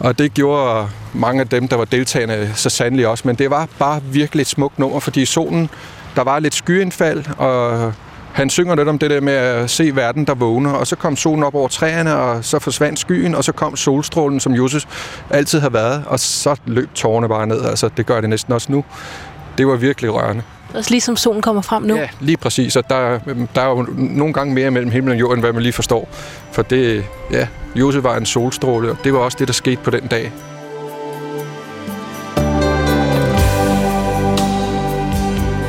og det gjorde mange af dem, der var deltagende, så sandelig også. Men det var bare virkelig et smukt nummer, fordi solen, der var lidt skyindfald, og han synger lidt om det der med at se verden, der vågner, og så kom solen op over træerne, og så forsvandt skyen, og så kom solstrålen, som Josef altid har været, og så løb tårerne bare ned. Altså, det gør det næsten også nu. Det var virkelig rørende. Altså ligesom solen kommer frem nu? Ja, lige præcis. Og der, der er jo nogle gange mere mellem himmel og jord, end hvad man lige forstår. For det, ja, Josef var en solstråle, og det var også det, der skete på den dag.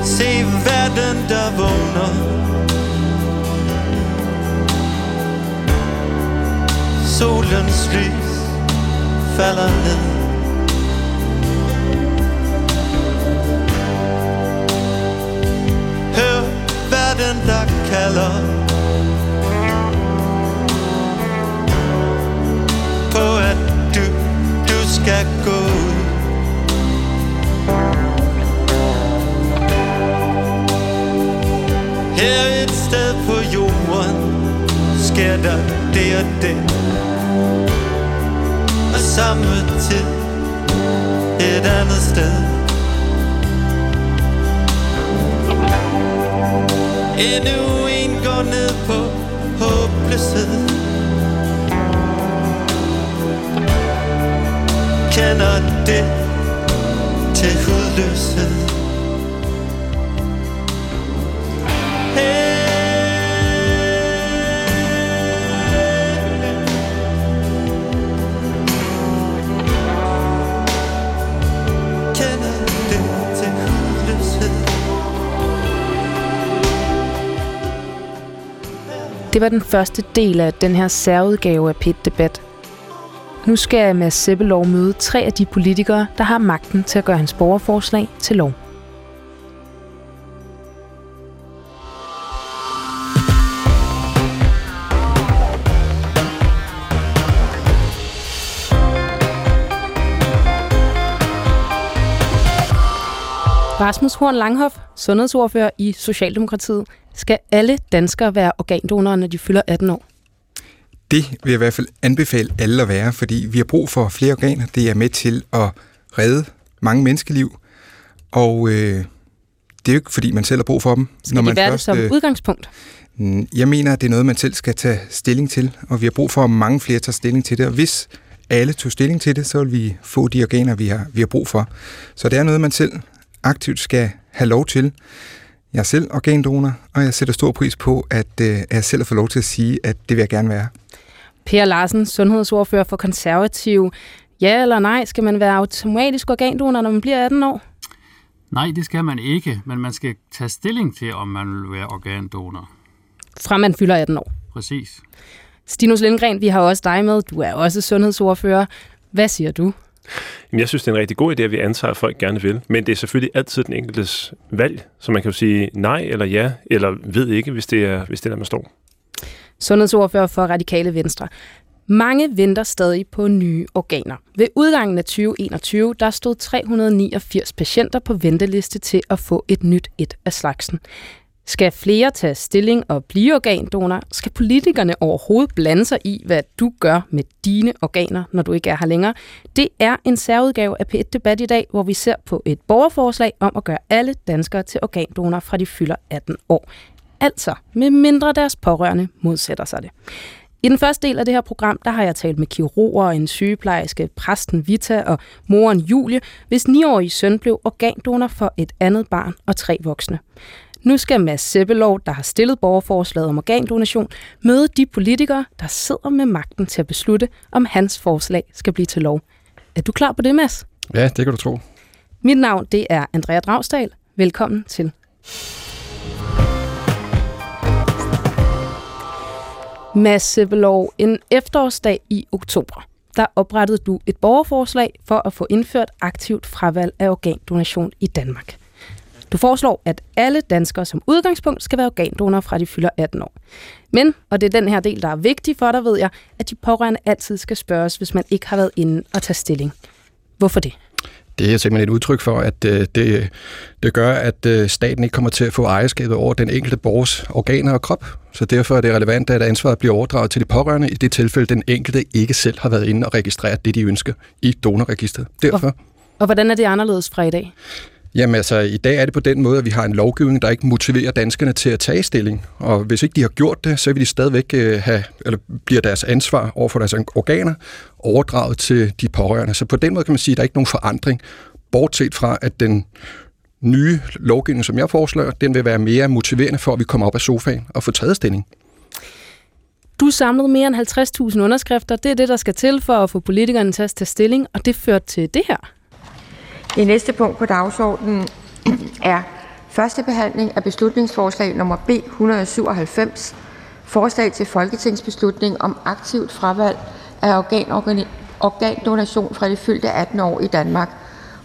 Se verden, der vågner solens lys falder ned. Hør verden der kalder På at du, du skal gå Her et sted på jorden sker der det og det. Og samme tid et andet sted. Endnu en går ned på håbløshed. Kender det til hudløshed. Hey. Det var den første del af den her særudgave af Pit Debat. Nu skal Mads Sebbelov møde tre af de politikere, der har magten til at gøre hans borgerforslag til lov. Rasmus Horn Langhoff, sundhedsordfører i Socialdemokratiet. Skal alle danskere være organdonorer, når de fylder 18 år? Det vil jeg i hvert fald anbefale alle at være, fordi vi har brug for flere organer. Det er med til at redde mange menneskeliv, og øh, det er jo ikke, fordi man selv har brug for dem. Skal når man de være først, det som øh, udgangspunkt? Jeg mener, at det er noget, man selv skal tage stilling til, og vi har brug for, at mange flere tager stilling til det. Og hvis alle tog stilling til det, så vil vi få de organer, vi har, vi har brug for. Så det er noget, man selv aktivt skal have lov til. Jeg er selv organdonor, og jeg sætter stor pris på, at, øh, jeg selv har fået lov til at sige, at det vil jeg gerne være. Per Larsen, sundhedsordfører for konservativ. Ja eller nej, skal man være automatisk organdonor, når man bliver 18 år? Nej, det skal man ikke, men man skal tage stilling til, om man vil være organdonor. Fra man fylder 18 år? Præcis. Stinus Lindgren, vi har også dig med. Du er også sundhedsordfører. Hvad siger du? Jamen, jeg synes, det er en rigtig god idé, at vi antager, at folk gerne vil. Men det er selvfølgelig altid den enkeltes valg, så man kan jo sige nej eller ja, eller ved ikke, hvis det er, hvis det er der, man står. Sundhedsordfører for Radikale Venstre. Mange venter stadig på nye organer. Ved udgangen af 2021, der stod 389 patienter på venteliste til at få et nyt et af slagsen. Skal flere tage stilling og blive organdonor? Skal politikerne overhovedet blande sig i, hvad du gør med dine organer, når du ikke er her længere? Det er en særudgave af P1 Debat i dag, hvor vi ser på et borgerforslag om at gøre alle danskere til organdonor fra de fylder 18 år. Altså, med mindre deres pårørende modsætter sig det. I den første del af det her program, der har jeg talt med kirurger, en sygeplejerske, præsten Vita og moren Julie, hvis 9-årige søn blev organdonor for et andet barn og tre voksne. Nu skal Mads Sebbelov, der har stillet borgerforslaget om organdonation, møde de politikere, der sidder med magten til at beslutte, om hans forslag skal blive til lov. Er du klar på det, Mads? Ja, det kan du tro. Mit navn det er Andrea Dragsdal. Velkommen til. Mads Sebbelov, en efterårsdag i oktober, der oprettede du et borgerforslag for at få indført aktivt fravalg af organdonation i Danmark. Du foreslår, at alle danskere som udgangspunkt skal være organdonorer fra de fylder 18 år. Men, og det er den her del, der er vigtig for dig, ved jeg, at de pårørende altid skal spørges, hvis man ikke har været inde og tage stilling. Hvorfor det? Det er simpelthen et udtryk for, at øh, det, det gør, at øh, staten ikke kommer til at få ejerskabet over den enkelte borgers organer og krop. Så derfor er det relevant, at ansvaret bliver overdraget til de pårørende i det tilfælde, den enkelte ikke selv har været inde og registreret det, de ønsker i donorregistret. Derfor. Og hvordan er det anderledes fra i dag? Jamen altså, i dag er det på den måde, at vi har en lovgivning, der ikke motiverer danskerne til at tage stilling. Og hvis ikke de har gjort det, så vil de stadigvæk øh, have, eller bliver deres ansvar over for deres organer overdraget til de pårørende. Så på den måde kan man sige, at der er ikke nogen forandring, bortset fra, at den nye lovgivning, som jeg foreslår, den vil være mere motiverende for, at vi kommer op af sofaen og får taget stilling. Du samlede mere end 50.000 underskrifter. Det er det, der skal til for at få politikerne til at tage stilling, og det førte til det her. Det næste punkt på dagsordenen er første behandling af beslutningsforslag nummer B 197, forslag til folketingsbeslutning om aktivt fravalg af organdonation fra de fyldte 18 år i Danmark.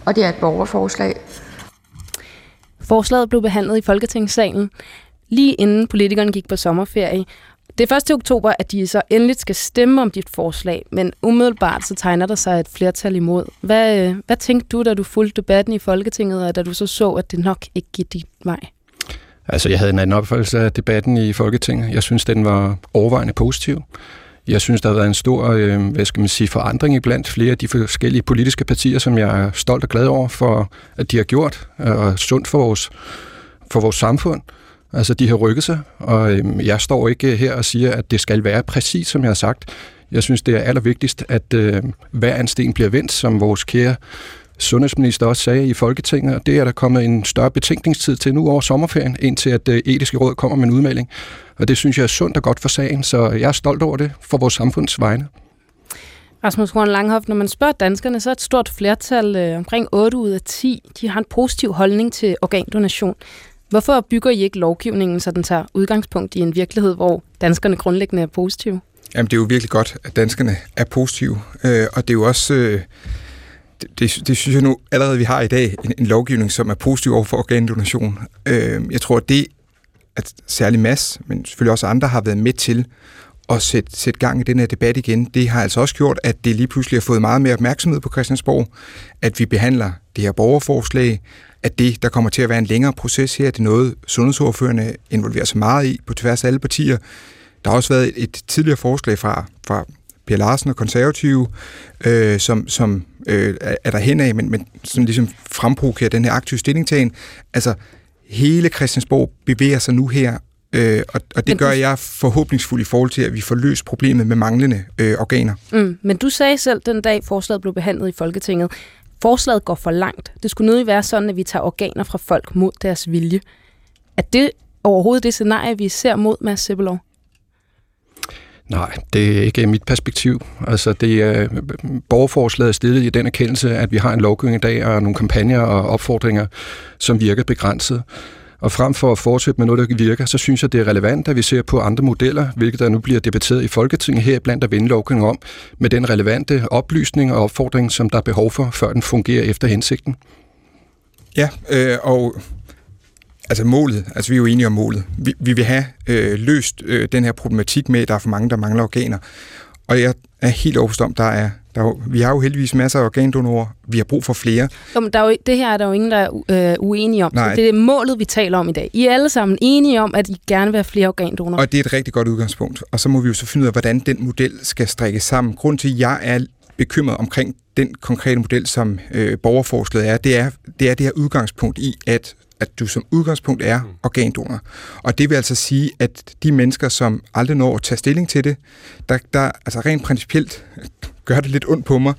Og det er et borgerforslag. Forslaget blev behandlet i Folketingssalen lige inden politikerne gik på sommerferie, det er 1. oktober, at de så endelig skal stemme om dit forslag, men umiddelbart så tegner der sig et flertal imod. Hvad, øh, hvad tænkte du, da du fulgte debatten i Folketinget, og da du så så, at det nok ikke gik dit vej? Altså, jeg havde en anden opfattelse af debatten i Folketinget. Jeg synes, den var overvejende positiv. Jeg synes, der har været en stor øh, hvad skal man sige, forandring blandt flere af de forskellige politiske partier, som jeg er stolt og glad over for, at de har gjort, øh, og sundt for vores, for vores samfund. Altså, de har rykket sig, og øhm, jeg står ikke øh, her og siger, at det skal være præcis, som jeg har sagt. Jeg synes, det er allervigtigst, at øh, hver en sten bliver vendt, som vores kære sundhedsminister også sagde i Folketinget, og det er der kommet en større betænkningstid til nu over sommerferien, indtil at øh, etiske råd kommer med en udmelding. Og det synes jeg er sundt og godt for sagen, så jeg er stolt over det for vores samfunds vegne. Rasmus Horn Langhoff, når man spørger danskerne, så er et stort flertal, øh, omkring 8 ud af 10, de har en positiv holdning til organdonation. Hvorfor bygger I ikke lovgivningen, så den tager udgangspunkt i en virkelighed, hvor danskerne grundlæggende er positive? Jamen, det er jo virkelig godt, at danskerne er positive, øh, og det er jo også... Øh, det, det, det synes jeg nu allerede, vi har i dag en, en lovgivning, som er positiv over for organdonation. Øh, jeg tror, at det, at særlig Mads, men selvfølgelig også andre, har været med til at sætte, sætte gang i den her debat igen, det har altså også gjort, at det lige pludselig har fået meget mere opmærksomhed på Christiansborg, at vi behandler det her borgerforslag, at det, der kommer til at være en længere proces her, det er noget, sundhedsordførende involverer sig meget i på tværs af alle partier. Der har også været et, et tidligere forslag fra, fra Per Larsen og konservative, øh, som, som øh, er der hen af, men, men som ligesom fremprovokerer den her aktive stillingtagen. Altså, hele Christiansborg bevæger sig nu her, øh, og, og det gør jeg forhåbningsfuldt i forhold til, at vi får løst problemet med manglende øh, organer. Mm, men du sagde selv den dag, forslaget blev behandlet i Folketinget, forslaget går for langt. Det skulle nødig være sådan, at vi tager organer fra folk mod deres vilje. Er det overhovedet det scenarie, vi ser mod Mads Sebelov? Nej, det er ikke mit perspektiv. Altså, det er, borgerforslaget er stillet i den erkendelse, at vi har en lovgivning i dag og nogle kampagner og opfordringer, som virker begrænset. Og frem for at fortsætte med noget, der virker, så synes jeg, det er relevant, at vi ser på andre modeller, hvilket der nu bliver debatteret i Folketinget her, blandt at vende lovgivning om, med den relevante oplysning og opfordring, som der er behov for, før den fungerer efter hensigten. Ja, øh, og Altså målet, altså vi er jo enige om målet. Vi, vi vil have øh, løst øh, den her problematik med, at der er for mange, der mangler organer. Og jeg er helt overbevist om, der er, der er, vi har jo heldigvis masser af organdonorer. Vi har brug for flere. Jo, men der er jo, det her er der jo ingen, der er øh, uenige om. Nej. Så det er målet, vi taler om i dag. I er alle sammen enige om, at I gerne vil have flere organdonorer. Og det er et rigtig godt udgangspunkt. Og så må vi jo så finde ud af, hvordan den model skal strikkes sammen. Grund til, at jeg er bekymret omkring den konkrete model, som øh, borgerforslaget er, det er, det er det her udgangspunkt i, at at du som udgangspunkt er mm. organdonor. Og det vil altså sige, at de mennesker, som aldrig når at tage stilling til det, der, der altså rent principielt gør det lidt ondt på mig,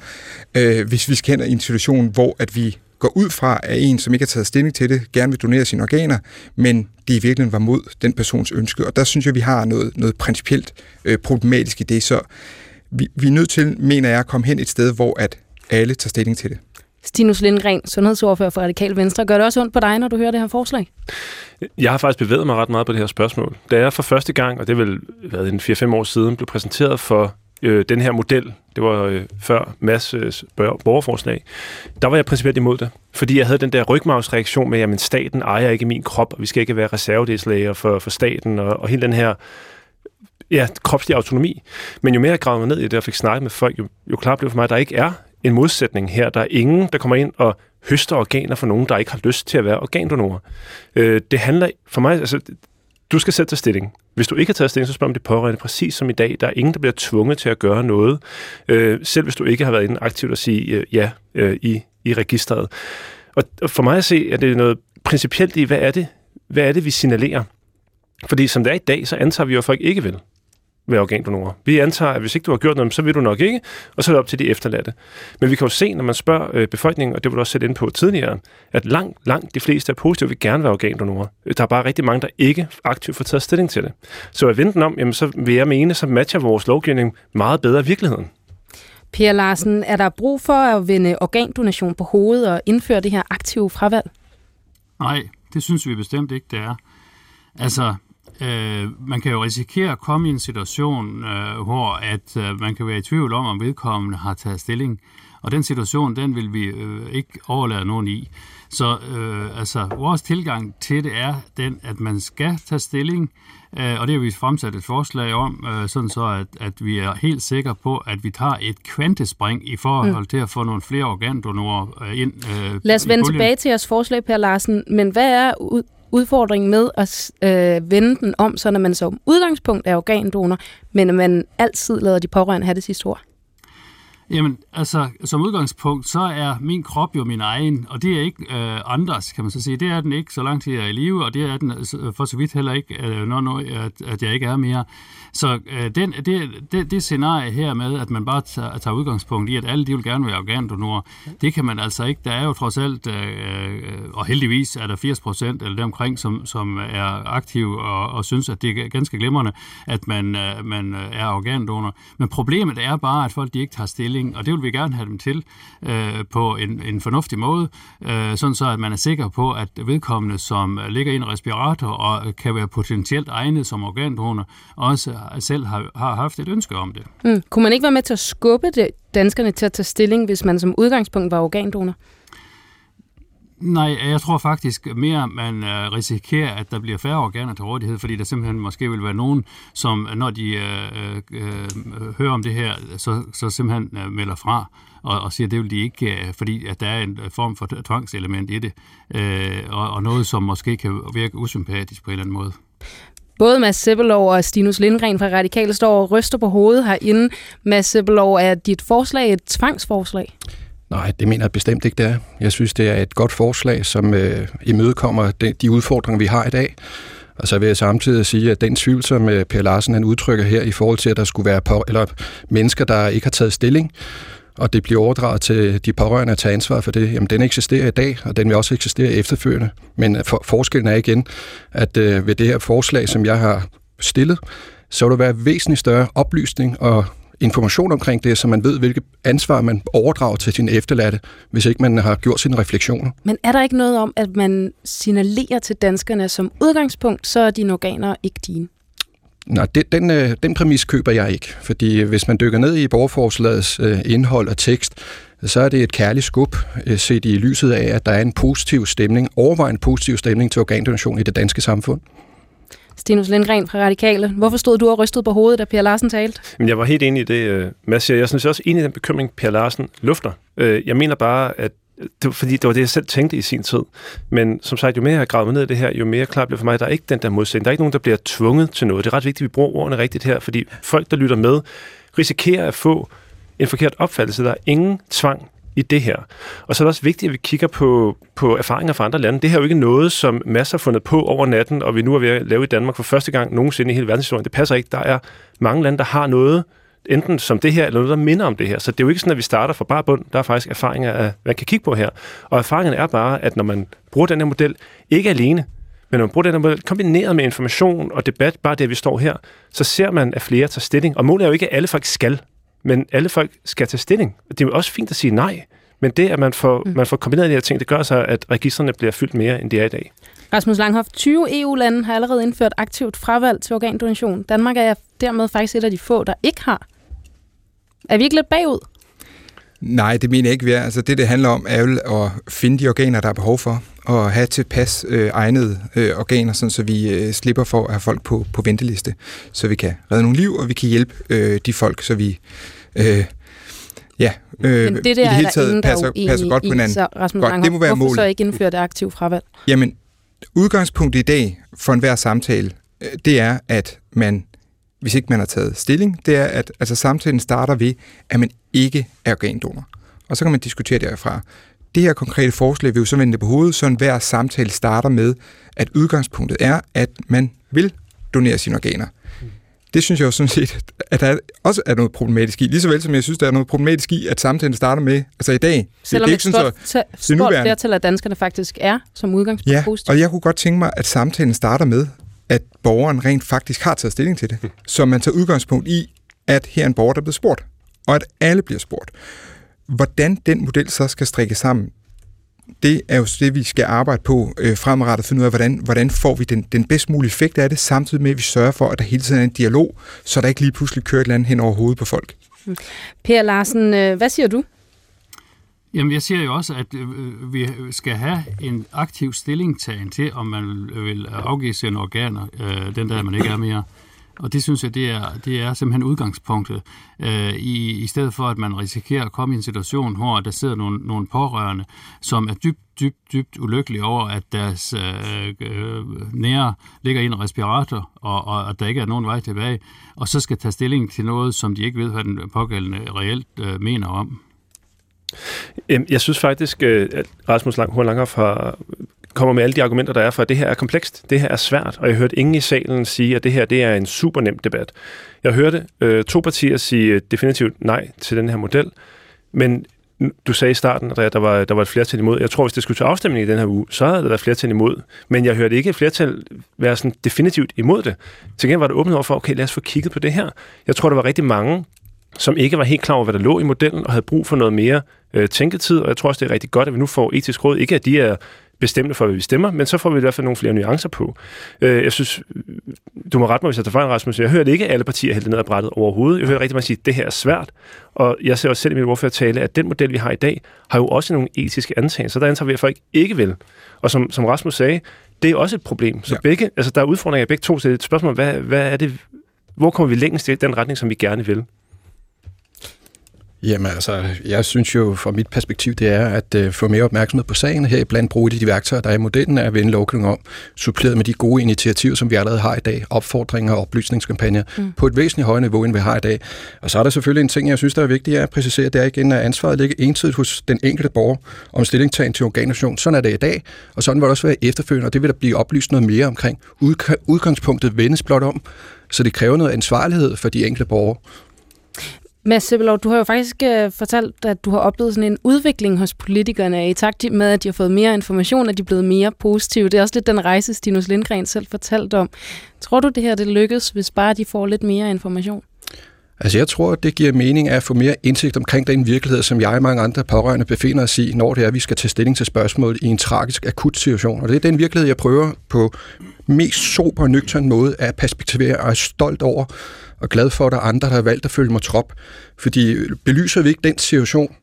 øh, hvis vi skal hen i en situation, hvor at vi går ud fra, at en, som ikke har taget stilling til det, gerne vil donere sine organer, men det i virkeligheden var mod den persons ønske. Og der synes jeg, vi har noget, noget principielt øh, problematisk i det. Så vi, vi er nødt til, mener jeg, at komme hen et sted, hvor at alle tager stilling til det. Stinus Lindgren, sundhedsordfører for Radikal Venstre. Gør det også ondt på dig, når du hører det her forslag? Jeg har faktisk bevæget mig ret meget på det her spørgsmål. Da jeg for første gang, og det vil vel været en 4-5 år siden, blev præsenteret for øh, den her model, det var øh, før Mads øh, borgerforslag, der var jeg principielt imod det. Fordi jeg havde den der rygmavsreaktion med, at staten ejer ikke min krop, og vi skal ikke være reservedelslæger for, for staten, og, og hele den her ja, kropslig autonomi. Men jo mere jeg gravede mig ned i det og fik snakket med folk, jo, jo klar blev for mig, at der ikke er en modsætning her. Der er ingen, der kommer ind og høster organer for nogen, der ikke har lyst til at være organdonorer. Øh, det handler for mig, altså, du skal sætte dig stilling. Hvis du ikke har taget stilling, så spørg om det pårørende præcis som i dag. Der er ingen, der bliver tvunget til at gøre noget, øh, selv hvis du ikke har været inde aktivt og sige øh, ja øh, i, i registret. Og, og for mig at se, at det er noget principielt i, hvad er det, hvad er det vi signalerer? Fordi som det er i dag, så antager vi jo, at folk ikke vil være organdonorer. Vi antager, at hvis ikke du har gjort noget, så vil du nok ikke, og så er det op til de efterladte. Men vi kan jo se, når man spørger øh, befolkningen, og det vil du også sætte ind på tidligere, at langt, langt de fleste er positive vil gerne være organdonorer. Der er bare rigtig mange, der ikke aktivt får taget stilling til det. Så at vente den om, jamen, så vil jeg mene, så matcher vores lovgivning meget bedre i virkeligheden. Per Larsen, er der brug for at vende organdonation på hovedet og indføre det her aktive fravalg? Nej, det synes vi bestemt ikke, det er. Altså, øh, man kan jo risikere at komme i en situation, øh, hvor at øh, man kan være i tvivl om, om vedkommende har taget stilling. Og den situation, den vil vi øh, ikke overlade nogen i. Så øh, altså, vores tilgang til det er den, at man skal tage stilling, øh, og det har vi fremsat et forslag om, øh, sådan så at, at vi er helt sikre på, at vi tager et kvantespring i forhold mm. til at få nogle flere organdonorer øh, ind. Øh, Lad os vende tilbage til jeres forslag, Per Larsen. Men hvad er udfordringen med at øh, vende den om, så når man som udgangspunkt er organdonor, men at man altid lader de pårørende have det sidste ord? Jamen, altså, som udgangspunkt, så er min krop jo min egen, og det er ikke øh, andres, kan man så sige. Det er den ikke, så langt jeg er i live, og det er den øh, for så vidt heller ikke, øh, når, når at, at jeg ikke er mere. Så øh, den, det, det, det scenarie her med, at man bare tager, tager udgangspunkt i, at alle de vil gerne være organdonorer, det kan man altså ikke. Der er jo trods alt, øh, øh og heldigvis er der 80 procent eller deromkring, som, som er aktive og, og synes, at det er ganske glimrende, at man, øh, man øh, er organdonor. Men problemet er bare, at folk de ikke tager stilling stilling, og det vil vi gerne have dem til øh, på en, en fornuftig måde, øh, sådan så at man er sikker på, at vedkommende, som ligger i en respirator og kan være potentielt egnet som organdonor, også selv har, har haft et ønske om det. Mm. Kunne man ikke være med til at skubbe det, danskerne til at tage stilling, hvis man som udgangspunkt var organdonor? Nej, jeg tror faktisk mere, man øh, risikerer, at der bliver færre organer til rådighed, fordi der simpelthen måske vil være nogen, som når de øh, øh, øh hører om det her, så, så simpelthen øh, melder fra og, og siger, at det vil de ikke, øh, fordi at der er en øh, form for tvangselement i det, øh, og, og noget, som måske kan virke usympatisk på en eller anden måde. Både Mads Sebelov og Stinus Lindgren fra Radikale står og ryster på hovedet herinde. Mads Sebelov, er dit forslag et tvangsforslag? Nej, det mener jeg bestemt ikke, det er. Jeg synes, det er et godt forslag, som øh, imødekommer de, de udfordringer, vi har i dag. Og så vil jeg samtidig sige, at den tvivl, som øh, Per Larsen han udtrykker her i forhold til, at der skulle være på, eller mennesker, der ikke har taget stilling, og det bliver overdraget til de pårørende at tage ansvar for det, jamen den eksisterer i dag, og den vil også eksistere efterfølgende. Men øh, for, forskellen er igen, at øh, ved det her forslag, som jeg har stillet, så vil der være væsentligt større oplysning og information omkring det, så man ved, hvilket ansvar man overdrager til sin efterladte, hvis ikke man har gjort sine refleksioner. Men er der ikke noget om, at man signalerer til danskerne som udgangspunkt, så er dine organer ikke dine? Nej, den, den, øh, den præmis køber jeg ikke, fordi hvis man dykker ned i borgerforslagets øh, indhold og tekst, så er det et kærligt skub, øh, set i lyset af, at der er en positiv stemning, overvejende positiv stemning til organdonation i det danske samfund. Stinus Lindgren fra Radikale. Hvorfor stod du og rystede på hovedet, da Per Larsen talte? Men jeg var helt enig i det, øh, Mads siger. Jeg synes også enig i den bekymring, Per Larsen lufter. Øh, jeg mener bare, at det var, fordi det var det, jeg selv tænkte i sin tid. Men som sagt, jo mere jeg har gravet ned i det her, jo mere klart bliver for mig, at der er ikke den der modsætning. Der er ikke nogen, der bliver tvunget til noget. Det er ret vigtigt, at vi bruger ordene rigtigt her, fordi folk, der lytter med, risikerer at få en forkert opfattelse. Der er ingen tvang i det her. Og så er det også vigtigt, at vi kigger på, på erfaringer fra andre lande. Det her er jo ikke noget, som masser har fundet på over natten, og vi nu er ved at lave i Danmark for første gang nogensinde i hele verdenshistorien. Det passer ikke. Der er mange lande, der har noget, enten som det her, eller noget, der minder om det her. Så det er jo ikke sådan, at vi starter fra bare bund. Der er faktisk erfaringer, af, man kan kigge på her. Og erfaringen er bare, at når man bruger den her model, ikke alene, men når man bruger den her model kombineret med information og debat, bare det, vi står her, så ser man, at flere tager stilling. Og målet er jo ikke, at alle faktisk skal, men alle folk skal tage stilling. Det er jo også fint at sige nej, men det, at man får, mm. man får kombineret de her ting, det gør så, at registrene bliver fyldt mere, end de er i dag. Rasmus Langhoff, 20 EU-lande har allerede indført aktivt fravalg til organdonation. Danmark er dermed faktisk et af de få, der ikke har. Er vi ikke lidt bagud? Nej, det mener jeg ikke, vi er. Altså, det, det handler om, er jo at finde de organer, der er behov for, og have tilpas øh, egnede øh, organer, sådan, så vi øh, slipper for at have folk på, på venteliste, så vi kan redde nogle liv, og vi kan hjælpe øh, de folk, så vi øh, ja, øh, Men det der i det hele taget ingen, passer, passer godt på hinanden. Så Rasmus godt, det må være hvorfor målet. så ikke indføre det aktiv fravalg? Jamen, udgangspunktet i dag for enhver samtale, øh, det er, at man hvis ikke man har taget stilling, det er, at altså, samtalen starter ved, at man ikke er organdonor. Og så kan man diskutere derfra. Det her konkrete forslag vil jo så vende det på hovedet, så hver samtale starter med, at udgangspunktet er, at man vil donere sine organer. Det synes jeg jo sådan set, at der også er noget problematisk i. Lige så vel som jeg synes, der er noget problematisk i, at samtalen starter med, altså i dag. Selvom det, det er ikke sådan, så, stort flertal af danskerne faktisk er som udgangspunkt ja, positivt. og jeg kunne godt tænke mig, at samtalen starter med, at borgeren rent faktisk har taget stilling til det. Så man tager udgangspunkt i, at her er en borger, der er blevet spurgt, og at alle bliver spurgt. Hvordan den model så skal strikke sammen, det er jo det, vi skal arbejde på øh, fremadrettet, finde ud af, hvordan, hvordan får vi den, den bedst mulige effekt af det, samtidig med, at vi sørger for, at der hele tiden er en dialog, så der ikke lige pludselig kører et eller andet hen over hovedet på folk. Per Larsen, øh, hvad siger du? Jamen, jeg siger jo også, at øh, vi skal have en aktiv stillingtagen til, om man vil afgive sine organer, øh, den der man ikke er mere. Og det synes jeg, det er, det er simpelthen udgangspunktet. Øh, i, I stedet for, at man risikerer at komme i en situation, hvor der sidder nogle, nogle pårørende, som er dybt, dybt, dybt ulykkelige over, at deres øh, øh, nære ligger i en respirator, og, og at der ikke er nogen vej tilbage, og så skal tage stilling til noget, som de ikke ved, hvad den pågældende reelt øh, mener om. Øhm, jeg synes faktisk, øh, at Rasmus Lang, Langhoff har kommer med alle de argumenter, der er for, at det her er komplekst, det her er svært, og jeg hørte ingen i salen sige, at det her det er en super nem debat. Jeg hørte øh, to partier sige øh, definitivt nej til den her model, men du sagde i starten, at der var, der var et flertal imod. Jeg tror, hvis det skulle til afstemning i den her uge, så havde der været flertal imod. Men jeg hørte ikke et flertal være sådan definitivt imod det. Til gengæld var det åbent over for, okay, lad os få kigget på det her. Jeg tror, der var rigtig mange som ikke var helt klar over, hvad der lå i modellen, og havde brug for noget mere øh, tænketid. Og jeg tror også, det er rigtig godt, at vi nu får etisk råd. Ikke at de er bestemmende for, hvad vi stemmer, men så får vi i hvert fald nogle flere nuancer på. Øh, jeg synes, du må rette mig, hvis jeg tager fejl, Rasmus. Jeg hører ikke alle partier hælde ned ad brættet overhovedet. Jeg hører rigtig meget sige, at det her er svært. Og jeg ser også selv i min ordførertale, at den model, vi har i dag, har jo også nogle etiske antagelser. Der antager vi, at folk ikke vil. Og som, som Rasmus sagde, det er også et problem. Så ja. begge, altså, der er udfordringer i begge to, så det er et spørgsmål, hvad, hvad er det, hvor kommer vi længst i den retning, som vi gerne vil? Jamen altså, jeg synes jo fra mit perspektiv, det er at uh, få mere opmærksomhed på sagen her, blandt bruge de værktøjer, der er i modellen, er at vende lovgivning om, suppleret med de gode initiativer, som vi allerede har i dag, opfordringer og oplysningskampagner, mm. på et væsentligt højere niveau, end vi har i dag. Og så er der selvfølgelig en ting, jeg synes, der er vigtigt at præcisere, det er igen, at ansvaret ligger entydigt hos den enkelte borger om stillingtagen til organdonation. Sådan er det i dag, og sådan vil det også være efterfølgende, og det vil der blive oplyst noget mere omkring. Udgangspunktet vendes blot om, så det kræver noget ansvarlighed for de enkelte borgere. Mads Sebelov, du har jo faktisk øh, fortalt, at du har oplevet sådan en udvikling hos politikerne i takt med, at de har fået mere information, at de er blevet mere positive. Det er også lidt den rejse, Stinus Lindgren selv fortalte om. Tror du, det her det lykkes, hvis bare de får lidt mere information? Altså jeg tror, det giver mening at få mere indsigt omkring den virkelighed, som jeg og mange andre pårørende befinder os i, når det er, at vi skal tage stilling til spørgsmål i en tragisk, akut situation. Og det er den virkelighed, jeg prøver på mest sober og nøgtern måde at perspektivere og er stolt over og glad for, at der er andre, der har valgt at følge mig trop. Fordi belyser vi ikke den situation,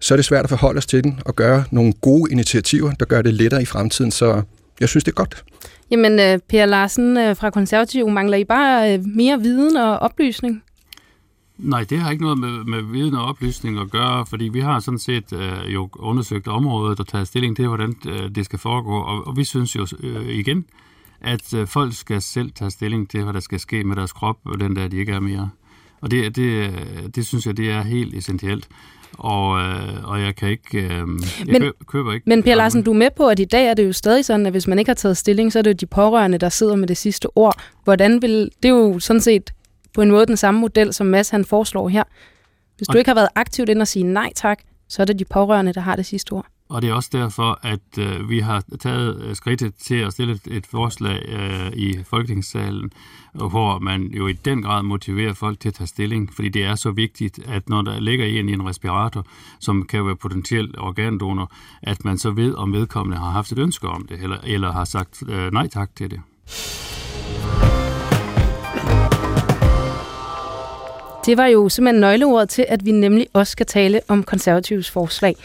så er det svært at forholde os til den og gøre nogle gode initiativer, der gør det lettere i fremtiden. Så jeg synes, det er godt. Jamen, øh, Per Larsen øh, fra Konservativ, mangler I bare øh, mere viden og oplysning? Nej, det har ikke noget med, med viden og oplysning at gøre, fordi vi har sådan set øh, jo undersøgt området og taget stilling til, hvordan øh, det skal foregå, og, og vi synes jo øh, igen, at øh, folk skal selv tage stilling til, hvad der skal ske med deres krop, den der de ikke er mere. Og det, det, det synes jeg, det er helt essentielt. Og, øh, og jeg kan ikke... Øh, jeg men, køber ikke... Men Per Larsen, du er med på, at i dag er det jo stadig sådan, at hvis man ikke har taget stilling, så er det jo de pårørende, der sidder med det sidste ord. Hvordan vil... Det er jo sådan set på en måde den samme model, som Mads han foreslår her. Hvis du ikke har været aktivt ind og sige nej tak, så er det de pårørende, der har det sidste ord. Og det er også derfor, at øh, vi har taget øh, skridtet til at stille et, et forslag øh, i Folketingssalen, hvor man jo i den grad motiverer folk til at tage stilling, fordi det er så vigtigt, at når der ligger en i en respirator, som kan være potentielt organdonor, at man så ved, om vedkommende har haft et ønske om det, eller, eller har sagt øh, nej tak til det. Det var jo simpelthen nøgleordet til, at vi nemlig også skal tale om konservativs forslag.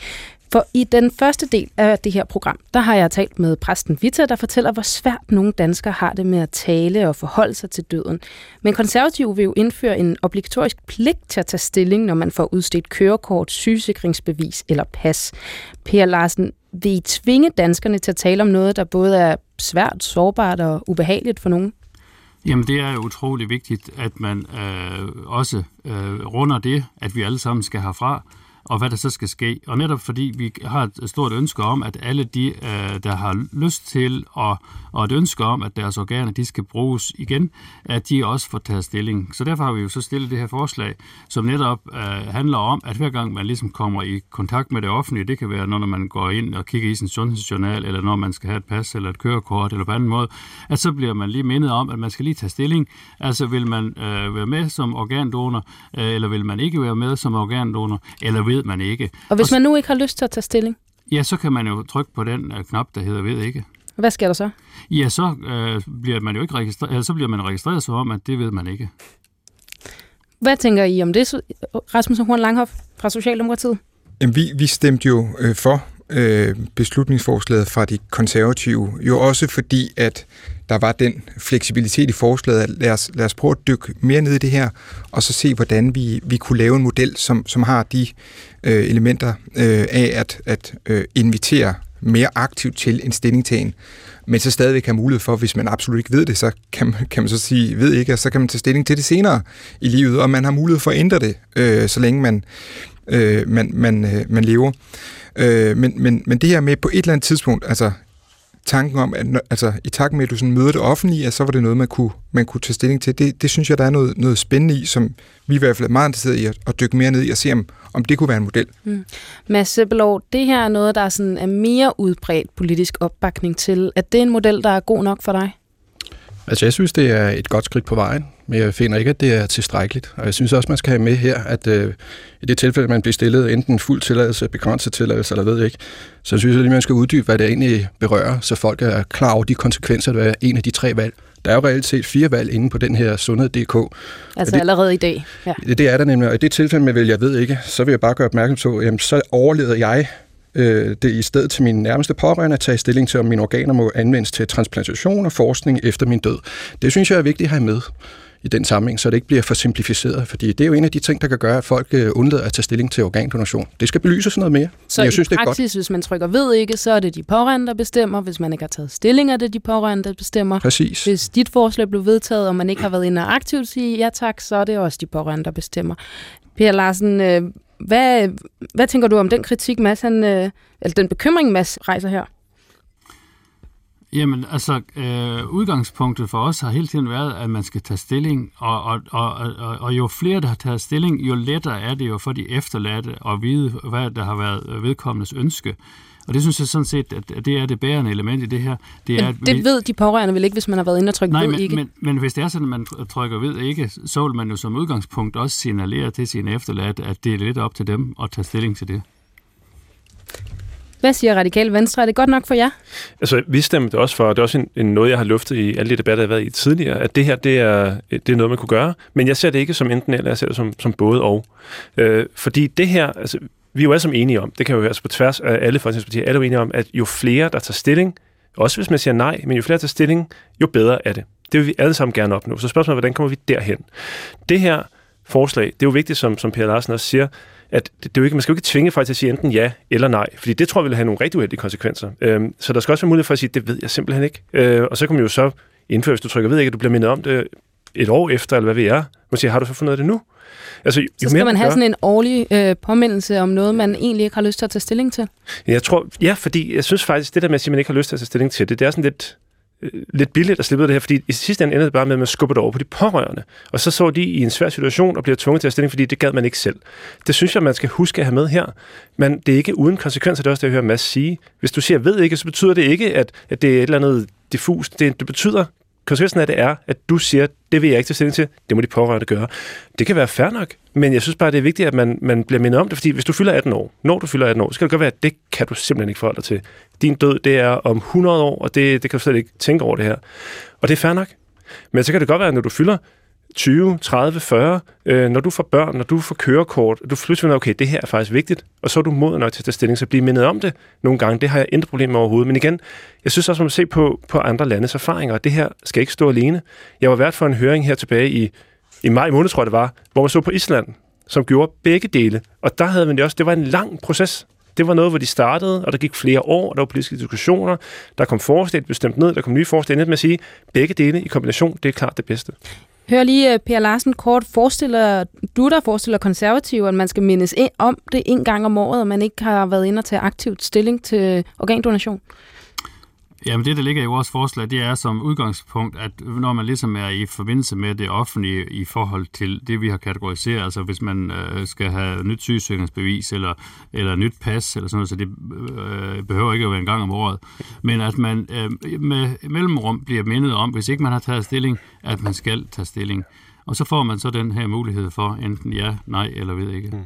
For i den første del af det her program, der har jeg talt med præsten Vita, der fortæller, hvor svært nogle danskere har det med at tale og forholde sig til døden. Men konservative vil jo indføre en obligatorisk pligt til at tage stilling, når man får udstedt kørekort, sygesikringsbevis eller pas. Per Larsen, vil I tvinge danskerne til at tale om noget, der både er svært, sårbart og ubehageligt for nogen? Jamen det er utrolig vigtigt, at man øh, også øh, runder det, at vi alle sammen skal herfra, og hvad der så skal ske. Og netop fordi vi har et stort ønske om, at alle de, øh, der har lyst til, og, og et ønske om, at deres organer de skal bruges igen, at de også får taget stilling. Så derfor har vi jo så stillet det her forslag, som netop øh, handler om, at hver gang man ligesom kommer i kontakt med det offentlige, det kan være, når man går ind og kigger i sin sundhedsjournal, eller når man skal have et pas eller et kørekort, eller på anden måde, at så bliver man lige mindet om, at man skal lige tage stilling. Altså vil man øh, være med som organdonor, øh, eller vil man ikke være med som organdonor, eller ved man ikke. Og hvis man nu ikke har lyst til at tage stilling? Ja, så kan man jo trykke på den uh, knap, der hedder ved ikke. Hvad sker der så? Ja, så øh, bliver man jo ikke registreret, eller så bliver man registreret som om, at det ved man ikke. Hvad tænker I om det, Rasmus Horn Langhoff fra Socialdemokratiet? Jamen, vi, vi stemte jo øh, for øh, beslutningsforslaget fra de konservative, jo også fordi, at der var den fleksibilitet i forslaget, at lad os, lad os prøve at dykke mere ned i det her, og så se, hvordan vi, vi kunne lave en model, som, som har de øh, elementer øh, af at, at øh, invitere mere aktivt til en stillingtagen, men så stadigvæk have mulighed for, hvis man absolut ikke ved det, så kan man, kan man så sige, ved ikke, og så kan man tage stilling til det senere i livet, og man har mulighed for at ændre det, øh, så længe man, øh, man, man, øh, man lever. Øh, men, men, men det her med på et eller andet tidspunkt, altså tanken om, at altså, i takt med, at du sådan møder det offentlige, så var det noget, man kunne, man kunne tage stilling til. Det, det synes jeg, der er noget, noget spændende i, som vi i hvert fald er meget interesseret i at, at dykke mere ned i og se, om, om det kunne være en model. Mm. Mads Sebelov, det her er noget, der er, sådan, er mere udbredt politisk opbakning til. Er det en model, der er god nok for dig? Altså, jeg synes, det er et godt skridt på vejen. Men jeg finder ikke, at det er tilstrækkeligt. Og jeg synes også, man skal have med her, at øh, i det tilfælde, man bliver stillet enten fuld tilladelse, begrænset tilladelse, eller ved ikke, så synes jeg lige, man skal uddybe, hvad det egentlig berører, så folk er klar over de konsekvenser, der er en af de tre valg. Der er jo reelt set fire valg inde på den her sundhed.dk. Altså det, allerede i dag. Ja. Det, det er der nemlig, og i det tilfælde med vel, jeg ved ikke, så vil jeg bare gøre opmærksom på, jamen så overleder jeg øh, det i stedet til min nærmeste pårørende at tage stilling til, om mine organer må anvendes til transplantation og forskning efter min død. Det synes jeg er vigtigt at have med i den sammenhæng, så det ikke bliver for simplificeret, fordi det er jo en af de ting, der kan gøre, at folk øh, undlader at tage stilling til organdonation. Det skal belyses noget mere. Så jeg i synes, det er praksis, hvis man trykker ved ikke, så er det de pårørende, der bestemmer. Hvis man ikke har taget stilling, er det de pårørende, der bestemmer. Præcis. Hvis dit forslag blev vedtaget, og man ikke har været inde og aktivt sige ja tak, så er det også de pårørende, der bestemmer. Per Larsen, øh, hvad, hvad tænker du om den kritik, Mads, han, øh, eller den bekymring, Mads rejser her? Jamen, altså, øh, udgangspunktet for os har hele tiden været, at man skal tage stilling, og, og, og, og, og jo flere, der har taget stilling, jo lettere er det jo for de efterladte at vide, hvad der har været vedkommendes ønske. Og det synes jeg sådan set, at det er det bærende element i det her. Det, er, det vi... ved de pårørende vel ikke, hvis man har været inde og trykke Nej, ved men, ikke? Men, men hvis det er sådan, at man trykker ved ikke, så vil man jo som udgangspunkt også signalere til sine efterladte, at det er lidt op til dem at tage stilling til det. Hvad siger Radikal Venstre? Er det godt nok for jer? Altså, vi stemte også for, og det er også en, en noget, jeg har luftet i alle de debatter, jeg har været i tidligere, at det her, det er, det er noget, man kunne gøre. Men jeg ser det ikke som enten eller, jeg ser det som, som både og. Øh, fordi det her, altså, vi er jo alle sammen enige om, det kan jo altså på tværs af alle folketingspartier, alle er enige om, at jo flere, der tager stilling, også hvis man siger nej, men jo flere, der tager stilling, jo bedre er det. Det vil vi alle sammen gerne opnå. Så spørgsmålet er, hvordan kommer vi derhen? Det her forslag, det er jo vigtigt, som, som Per Larsen også siger, at det, det er jo ikke, man skal jo ikke tvinge folk til at sige enten ja eller nej, fordi det tror jeg vil have nogle rigtig uheldige konsekvenser. Øhm, så der skal også være mulighed for at sige, det ved jeg simpelthen ikke. Øh, og så kan man jo så indføre, hvis du trykker ved ikke, at du bliver mindet om det et år efter, eller hvad vi er. Man siger, har du så fundet det nu? Altså, jo så skal mere, man have gør, sådan en årlig øh, påmindelse om noget, man egentlig ikke har lyst til at tage stilling til? Jeg tror, ja, fordi jeg synes faktisk, det der med at sige, at man ikke har lyst til at tage stilling til det, det er sådan lidt, Øh, lidt billigt at slippe det her, fordi i sidste ende ender det bare med, at man skubber det over på de pårørende. Og så så de i en svær situation og bliver tvunget til at stilling, fordi det gad man ikke selv. Det synes jeg, man skal huske at have med her. Men det er ikke uden konsekvenser, det er også det, jeg hører Mads sige. Hvis du siger, ved ikke, så betyder det ikke, at, at det er et eller andet diffust. Det, det betyder, konsekvensen af det er, at du siger, det vil jeg ikke tage stilling til, det må de pårørende gøre. Det kan være fair nok, men jeg synes bare, det er vigtigt, at man, man bliver mindet om det, fordi hvis du fylder 18 år, når du fylder 18 år, så kan det godt være, at det kan du simpelthen ikke forholde dig til. Din død, det er om 100 år, og det, det kan du slet ikke tænke over det her. Og det er fair nok. Men så kan det godt være, at når du fylder 20, 30, 40, øh, når du får børn, når du får kørekort, du pludselig finder, okay, det her er faktisk vigtigt, og så er du moden nok til at tage stilling, så blive mindet om det nogle gange. Det har jeg intet problem med overhovedet. Men igen, jeg synes også, man må se på, på andre landes erfaringer, og det her skal ikke stå alene. Jeg var vært for en høring her tilbage i, i maj måned, tror jeg det var, hvor man så på Island, som gjorde begge dele. Og der havde man det også, det var en lang proces. Det var noget, hvor de startede, og der gik flere år, og der var politiske diskussioner, der kom forslag bestemt ned, der kom nye forslag, med at sige, begge dele i kombination, det er klart det bedste. Hør lige, øh, Per Larsen, kort. Forestiller du der forestiller konservative, at man skal mindes om det en gang om året, og man ikke har været inde og tage aktivt stilling til organdonation? Jamen det, der ligger i vores forslag, det er som udgangspunkt, at når man ligesom er i forbindelse med det offentlige i forhold til det, vi har kategoriseret, altså hvis man øh, skal have nyt sygesikringsbevis eller, eller nyt pas, eller sådan noget, så det øh, behøver ikke at være en gang om året, men at man øh, med mellemrum bliver mindet om, hvis ikke man har taget stilling, at man skal tage stilling. Og så får man så den her mulighed for enten ja, nej eller ved ikke. Mm.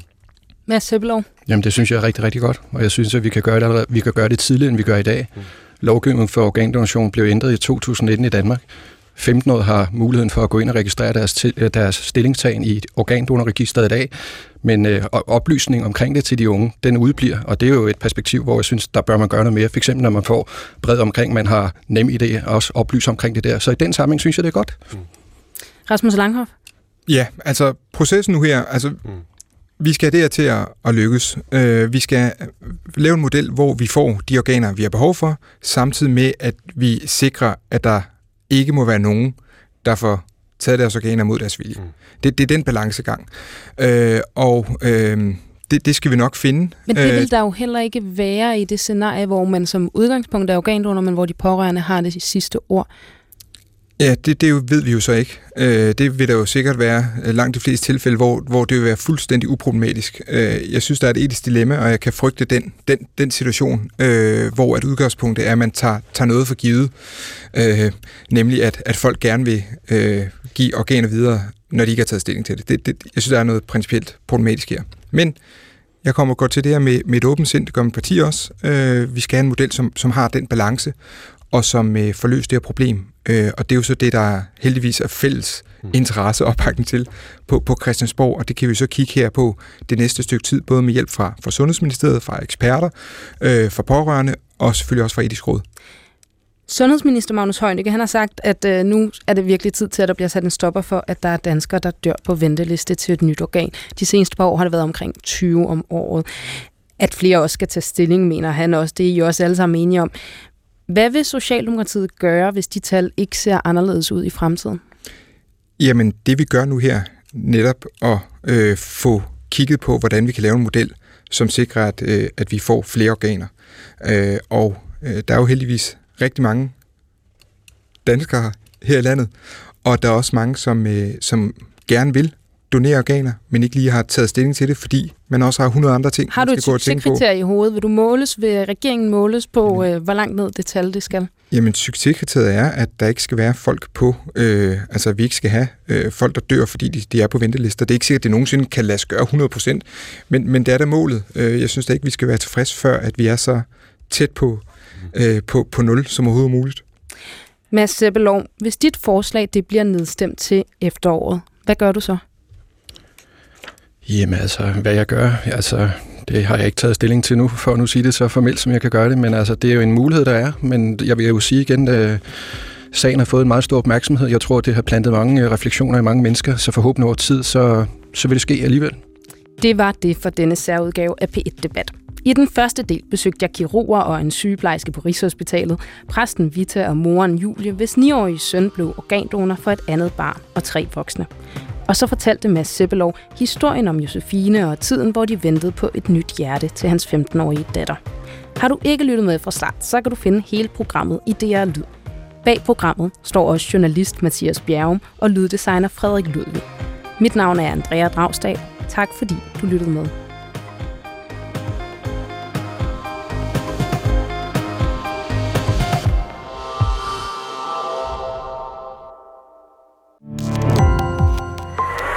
Mads Sebelov. Jamen det synes jeg er rigtig, rigtig godt, og jeg synes, at vi kan gøre det, vi kan gøre det tidligere, end vi gør i dag. Mm lovgivningen for organdonation blev ændret i 2019 i Danmark. 15 år har muligheden for at gå ind og registrere deres, til, øh, deres stillingtagen i organdonorregisteret i dag, men øh, oplysning omkring det til de unge, den udbliver, og det er jo et perspektiv, hvor jeg synes, der bør man gøre noget mere. For eksempel, når man får bred omkring, man har nem idé, og også oplyse omkring det der. Så i den sammenhæng synes jeg, det er godt. Mm. Rasmus Langhoff? Ja, altså processen nu her, altså mm vi skal der til at, at lykkes. Øh, vi skal lave en model, hvor vi får de organer, vi har behov for, samtidig med, at vi sikrer, at der ikke må være nogen, der får taget deres organer mod deres vilje. Mm. Det, det er den balancegang. Øh, og øh, det, det skal vi nok finde. Men det vil øh, der jo heller ikke være i det scenarie, hvor man som udgangspunkt er organdonor, men hvor de pårørende har det sidste ord. Ja, det, det ved vi jo så ikke. Øh, det vil der jo sikkert være øh, langt de fleste tilfælde, hvor, hvor det vil være fuldstændig uproblematisk. Øh, jeg synes, der er et etisk dilemma, og jeg kan frygte den, den, den situation, øh, hvor at udgangspunktet er, at man tager, tager noget for givet. Øh, nemlig, at, at folk gerne vil, øh, give organer videre, når de ikke har taget stilling til det. det, det jeg synes, der er noget principielt problematisk her. Men jeg kommer godt til det her med, med et åbent sind, det gør min parti også. Øh, vi skal have en model, som, som har den balance, og som øh, får løst det her problem. Øh, og det er jo så det, der heldigvis er fælles mm. interesse og opbakning til på, på Christiansborg, og det kan vi så kigge her på det næste stykke tid, både med hjælp fra, fra Sundhedsministeriet, fra eksperter, øh, fra pårørende, og selvfølgelig også fra etisk råd. Sundhedsminister Magnus Heunicke, han har sagt, at øh, nu er det virkelig tid til, at der bliver sat en stopper for, at der er danskere, der dør på venteliste til et nyt organ. De seneste par år har det været omkring 20 om året. At flere også skal tage stilling, mener han også. Det er I også alle sammen enige om. Hvad vil Socialdemokratiet gøre, hvis de tal ikke ser anderledes ud i fremtiden? Jamen, det vi gør nu her, netop at øh, få kigget på, hvordan vi kan lave en model, som sikrer, at, øh, at vi får flere organer. Øh, og øh, der er jo heldigvis rigtig mange danskere her i landet, og der er også mange, som, øh, som gerne vil donere organer, men ikke lige har taget stilling til det, fordi man også har 100 andre ting, Har du et succeskriterie i hovedet? Vil du måles? Vil regeringen måles på, øh, hvor langt ned det tal det skal? Jamen, succeskriteriet er, at der ikke skal være folk på, øh, altså at vi ikke skal have øh, folk, der dør, fordi de, de er på ventelister. Det er ikke sikkert, at det nogensinde kan lade sig gøre 100%, men, men det er da målet. Øh, jeg synes da ikke, vi skal være tilfreds før, at vi er så tæt på, øh, på, på 0 som overhovedet muligt. Mads Sebbelov, hvis dit forslag det bliver nedstemt til efteråret, hvad gør du så? Jamen altså, hvad jeg gør, altså, det har jeg ikke taget stilling til nu, for at nu sige det så formelt, som jeg kan gøre det, men altså, det er jo en mulighed, der er, men jeg vil jo sige igen, at sagen har fået en meget stor opmærksomhed. Jeg tror, det har plantet mange øh, refleksioner i mange mennesker, så forhåbentlig over tid, så, så vil det ske alligevel. Det var det for denne særudgave af P1-debat. I den første del besøgte jeg kirurger og en sygeplejerske på Rigshospitalet, præsten Vita og moren Julie, hvis 9-årige søn blev organdonor for et andet barn og tre voksne. Og så fortalte Mads Sebbelov historien om Josefine og tiden, hvor de ventede på et nyt hjerte til hans 15-årige datter. Har du ikke lyttet med fra start, så kan du finde hele programmet i DR Lyd. Bag programmet står også journalist Mathias Bjergum og lyddesigner Frederik Ludvig. Mit navn er Andrea Dragstad. Tak fordi du lyttede med.